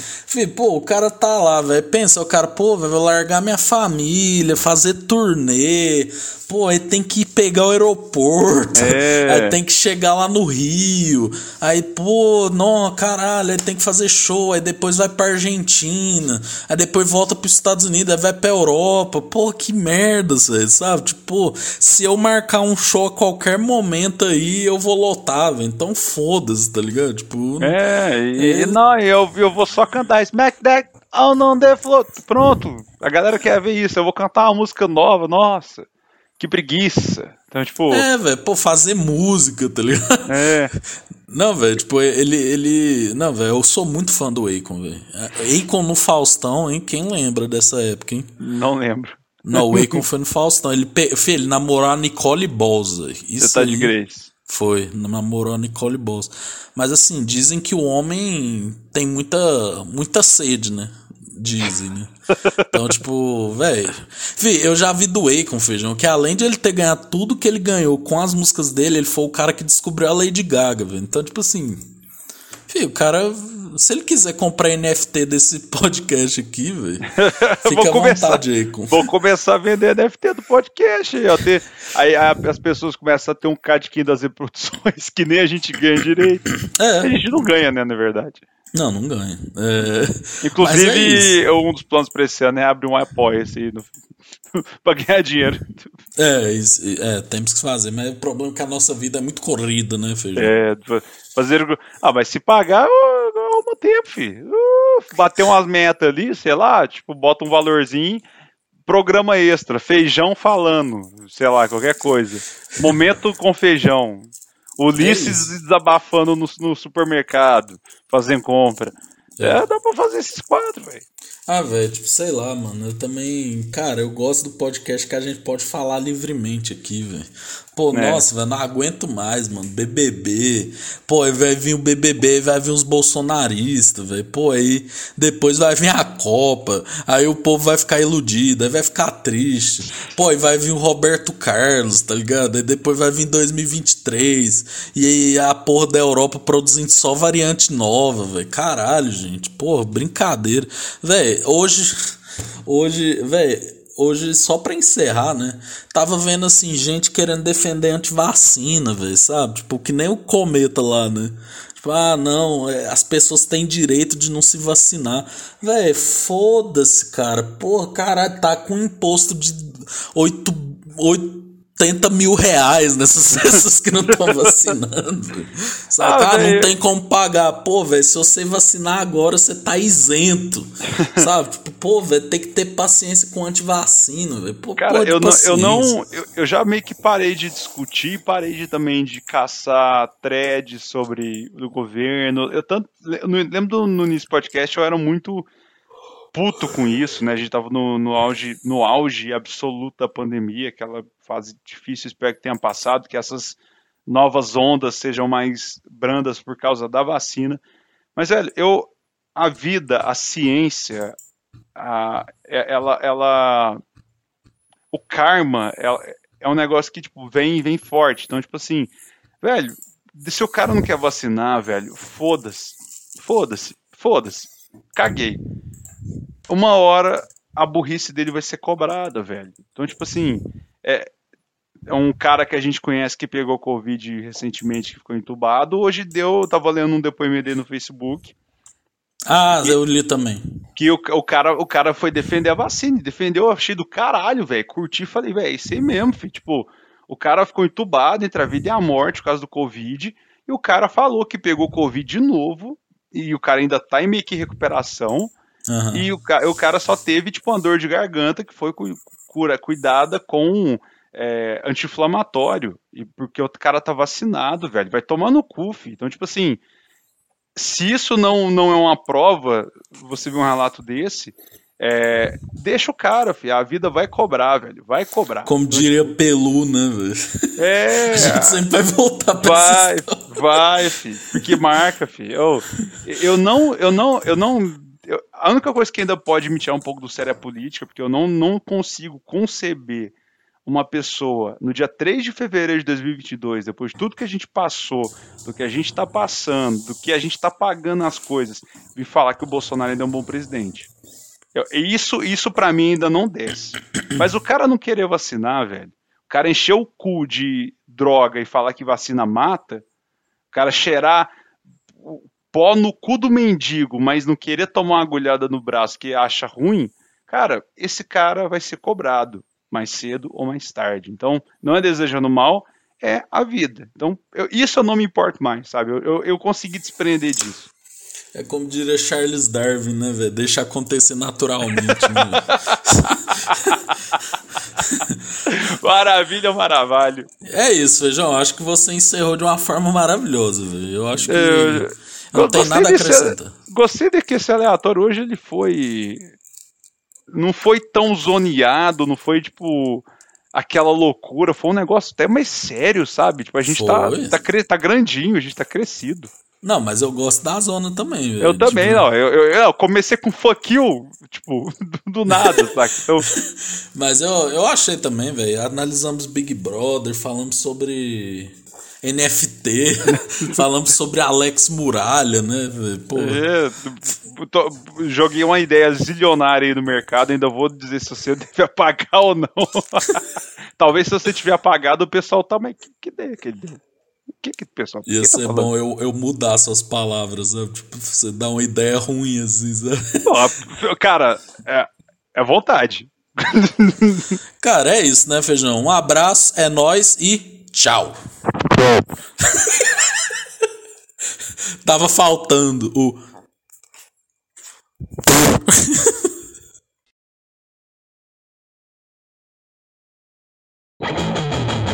Speaker 2: Pô, o cara tá lá, velho. Pensa, o cara, pô, véio, vou largar minha família, fazer turnê. Pô, aí tem que pegar o aeroporto. É. Aí tem que chegar lá no Rio. Aí, pô, não, caralho, aí tem que fazer show. Aí depois vai pra Argentina. Aí depois volta pros Estados Unidos. Aí vai pra Europa. Pô, que merda, véio, sabe? Tipo, se eu marcar um show a qualquer momento aí, eu vou lotar, velho. Então foda-se, tá ligado? Tipo.
Speaker 1: É, e, é... não, eu, eu vou só cantar Smack That on, on the floor. Pronto. A galera quer ver isso. Eu vou cantar uma música nova, nossa. Que preguiça. Então, tipo.
Speaker 2: É, velho, pô, fazer música, tá ligado?
Speaker 1: É.
Speaker 2: Não, velho, tipo, ele. ele não, velho, eu sou muito fã do Akon, velho. Akon no Faustão, hein? Quem lembra dessa época, hein?
Speaker 1: Não lembro.
Speaker 2: Não, o Akon foi no Faustão. Ele, filho, ele namorou a Nicole Balls,
Speaker 1: Isso Você tá de grace.
Speaker 2: Foi, namorou a Nicole Balls. Mas assim, dizem que o homem tem muita, muita sede, né? Dizem, né? Então, tipo, velho. Eu já vi do Akon, feijão, que além de ele ter ganhado tudo que ele ganhou com as músicas dele, ele foi o cara que descobriu a Lady Gaga, velho. Então, tipo assim. Filho, o cara se ele quiser comprar NFT desse podcast aqui, velho, fica à começar, vontade aí. Com...
Speaker 1: Vou começar a vender NFT do podcast aí. Ter, aí, as pessoas começam a ter um cadiquinho das reproduções que nem a gente ganha direito. É. A gente não ganha, né, na verdade.
Speaker 2: Não, não ganha. É...
Speaker 1: Inclusive, é um dos planos para esse ano é abrir um apoio assim, no, pra ganhar dinheiro.
Speaker 2: É, isso, é, temos que fazer, mas o problema é que a nossa vida é muito corrida, né, Feijão?
Speaker 1: É, fazer. Ah, mas se pagar, tempo, filho. Uh, bater umas metas ali, sei lá, tipo, bota um valorzinho, programa extra, feijão falando, sei lá, qualquer coisa. Momento com feijão. Ulisses é desabafando no, no supermercado, fazendo compra. É. é, dá pra fazer esses quatro, velho.
Speaker 2: Ah, velho, tipo, sei lá, mano. Eu também. Cara, eu gosto do podcast que a gente pode falar livremente aqui, velho. Pô, é. nossa, velho, não aguento mais, mano. BBB. Pô, aí vai vir o BBB, vai vir os bolsonaristas, velho. Pô, aí depois vai vir a Copa. Aí o povo vai ficar iludido, aí vai ficar triste. Pô, aí vai vir o Roberto Carlos, tá ligado? Aí depois vai vir 2023. E aí a porra da Europa produzindo só variante nova, velho. Caralho, gente. Pô, brincadeira. Velho, hoje. Hoje, velho hoje, só pra encerrar, né? Tava vendo assim, gente querendo defender antivacina, velho, sabe? Tipo, que nem o cometa lá, né? Tipo, ah, não, é, as pessoas têm direito de não se vacinar. Velho, foda-se, cara. Porra, caralho, tá com imposto de 8, 8 80 mil reais nessas pessoas que não estão vacinando. Sabe? Ah, ah não tem como pagar. Pô, velho, se você vacinar agora, você tá isento. sabe? Tipo, pô, velho, tem que ter paciência com antivacina, velho.
Speaker 1: Cara, eu não, eu não. Eu, eu já meio que parei de discutir, parei de também de caçar threads sobre o governo. Eu tanto. Eu lembro do, no início podcast, eu era muito puto com isso, né? A gente tava no, no, auge, no auge absoluto da pandemia, aquela fase difícil, espero que tenha passado, que essas novas ondas sejam mais brandas por causa da vacina. Mas, velho, eu, a vida, a ciência, a, é, ela, ela, o karma é, é um negócio que, tipo, vem, vem forte. Então, tipo assim, velho, se o cara não quer vacinar, velho, foda-se, foda-se, foda-se, caguei uma hora a burrice dele vai ser cobrada, velho. Então, tipo assim, é, é um cara que a gente conhece que pegou Covid recentemente, que ficou entubado. Hoje deu, tava lendo um depoimento dele no Facebook.
Speaker 2: Ah, que, eu li também.
Speaker 1: Que o, o, cara, o cara foi defender a vacina, defendeu, achei do caralho, velho. Curti, falei, velho, é isso aí mesmo, filho. Tipo, o cara ficou entubado entre a vida e a morte por causa do Covid. E o cara falou que pegou Covid de novo. E o cara ainda tá em meio que recuperação. Uhum. E o, o cara só teve, tipo, uma dor de garganta que foi cura, cuidada com é, anti-inflamatório. E porque o cara tá vacinado, velho. Vai tomar no cu, filho. Então, tipo assim, se isso não, não é uma prova, você vê um relato desse, é, deixa o cara, filho. A vida vai cobrar, velho. Vai cobrar.
Speaker 2: Como então, diria tipo, Pelu, né, velho?
Speaker 1: É.
Speaker 2: A gente sempre vai voltar pra
Speaker 1: Vai, vai, filho. Porque marca, filho. Eu, eu não, eu não, eu não eu, a única coisa que ainda pode me tirar um pouco do sério é a política, porque eu não, não consigo conceber uma pessoa no dia 3 de fevereiro de 2022, depois de tudo que a gente passou, do que a gente está passando, do que a gente está pagando as coisas, vir falar que o Bolsonaro ainda é um bom presidente. Eu, isso, isso para mim ainda não desce. Mas o cara não querer vacinar, velho, o cara encher o cu de droga e falar que vacina mata, o cara cheirar pó no cu do mendigo, mas não querer tomar uma agulhada no braço que acha ruim, cara, esse cara vai ser cobrado mais cedo ou mais tarde. Então, não é desejando mal, é a vida. Então, eu, isso eu não me importo mais, sabe? Eu, eu, eu consegui desprender disso.
Speaker 2: É como diria Charles Darwin, né, velho? Deixa acontecer naturalmente, né?
Speaker 1: Maravilha, maravilha.
Speaker 2: É isso, Feijão. Acho que você encerrou de uma forma maravilhosa, velho. Eu acho que eu, não tem nada a acrescentar.
Speaker 1: Gostei de que esse aleatório hoje ele foi não foi tão zoneado, não foi tipo aquela loucura, foi um negócio até mais sério, sabe? Tipo, a gente tá, tá, tá grandinho, a gente tá crescido.
Speaker 2: Não, mas eu gosto da zona também.
Speaker 1: Eu tipo... também, não. Eu, eu, eu, comecei com fuck you, tipo, do, do nada, sabe? Então...
Speaker 2: mas eu, eu achei também, velho. Analisamos Big Brother, falamos sobre NFT, falamos sobre Alex Muralha, né? Pô. É,
Speaker 1: tô, joguei uma ideia zilionária aí no mercado, ainda vou dizer se você deve apagar ou não. Talvez se você tiver apagado, o pessoal tá, mas que, que ideia que ele deu? O que que o pessoal
Speaker 2: Ia que ser tá bom eu, eu mudar suas palavras, né? Tipo, você dá uma ideia ruim assim, sabe?
Speaker 1: Pô, cara, é, é vontade.
Speaker 2: cara, é isso, né, Feijão? Um abraço, é nós e Tchau. Tava faltando o.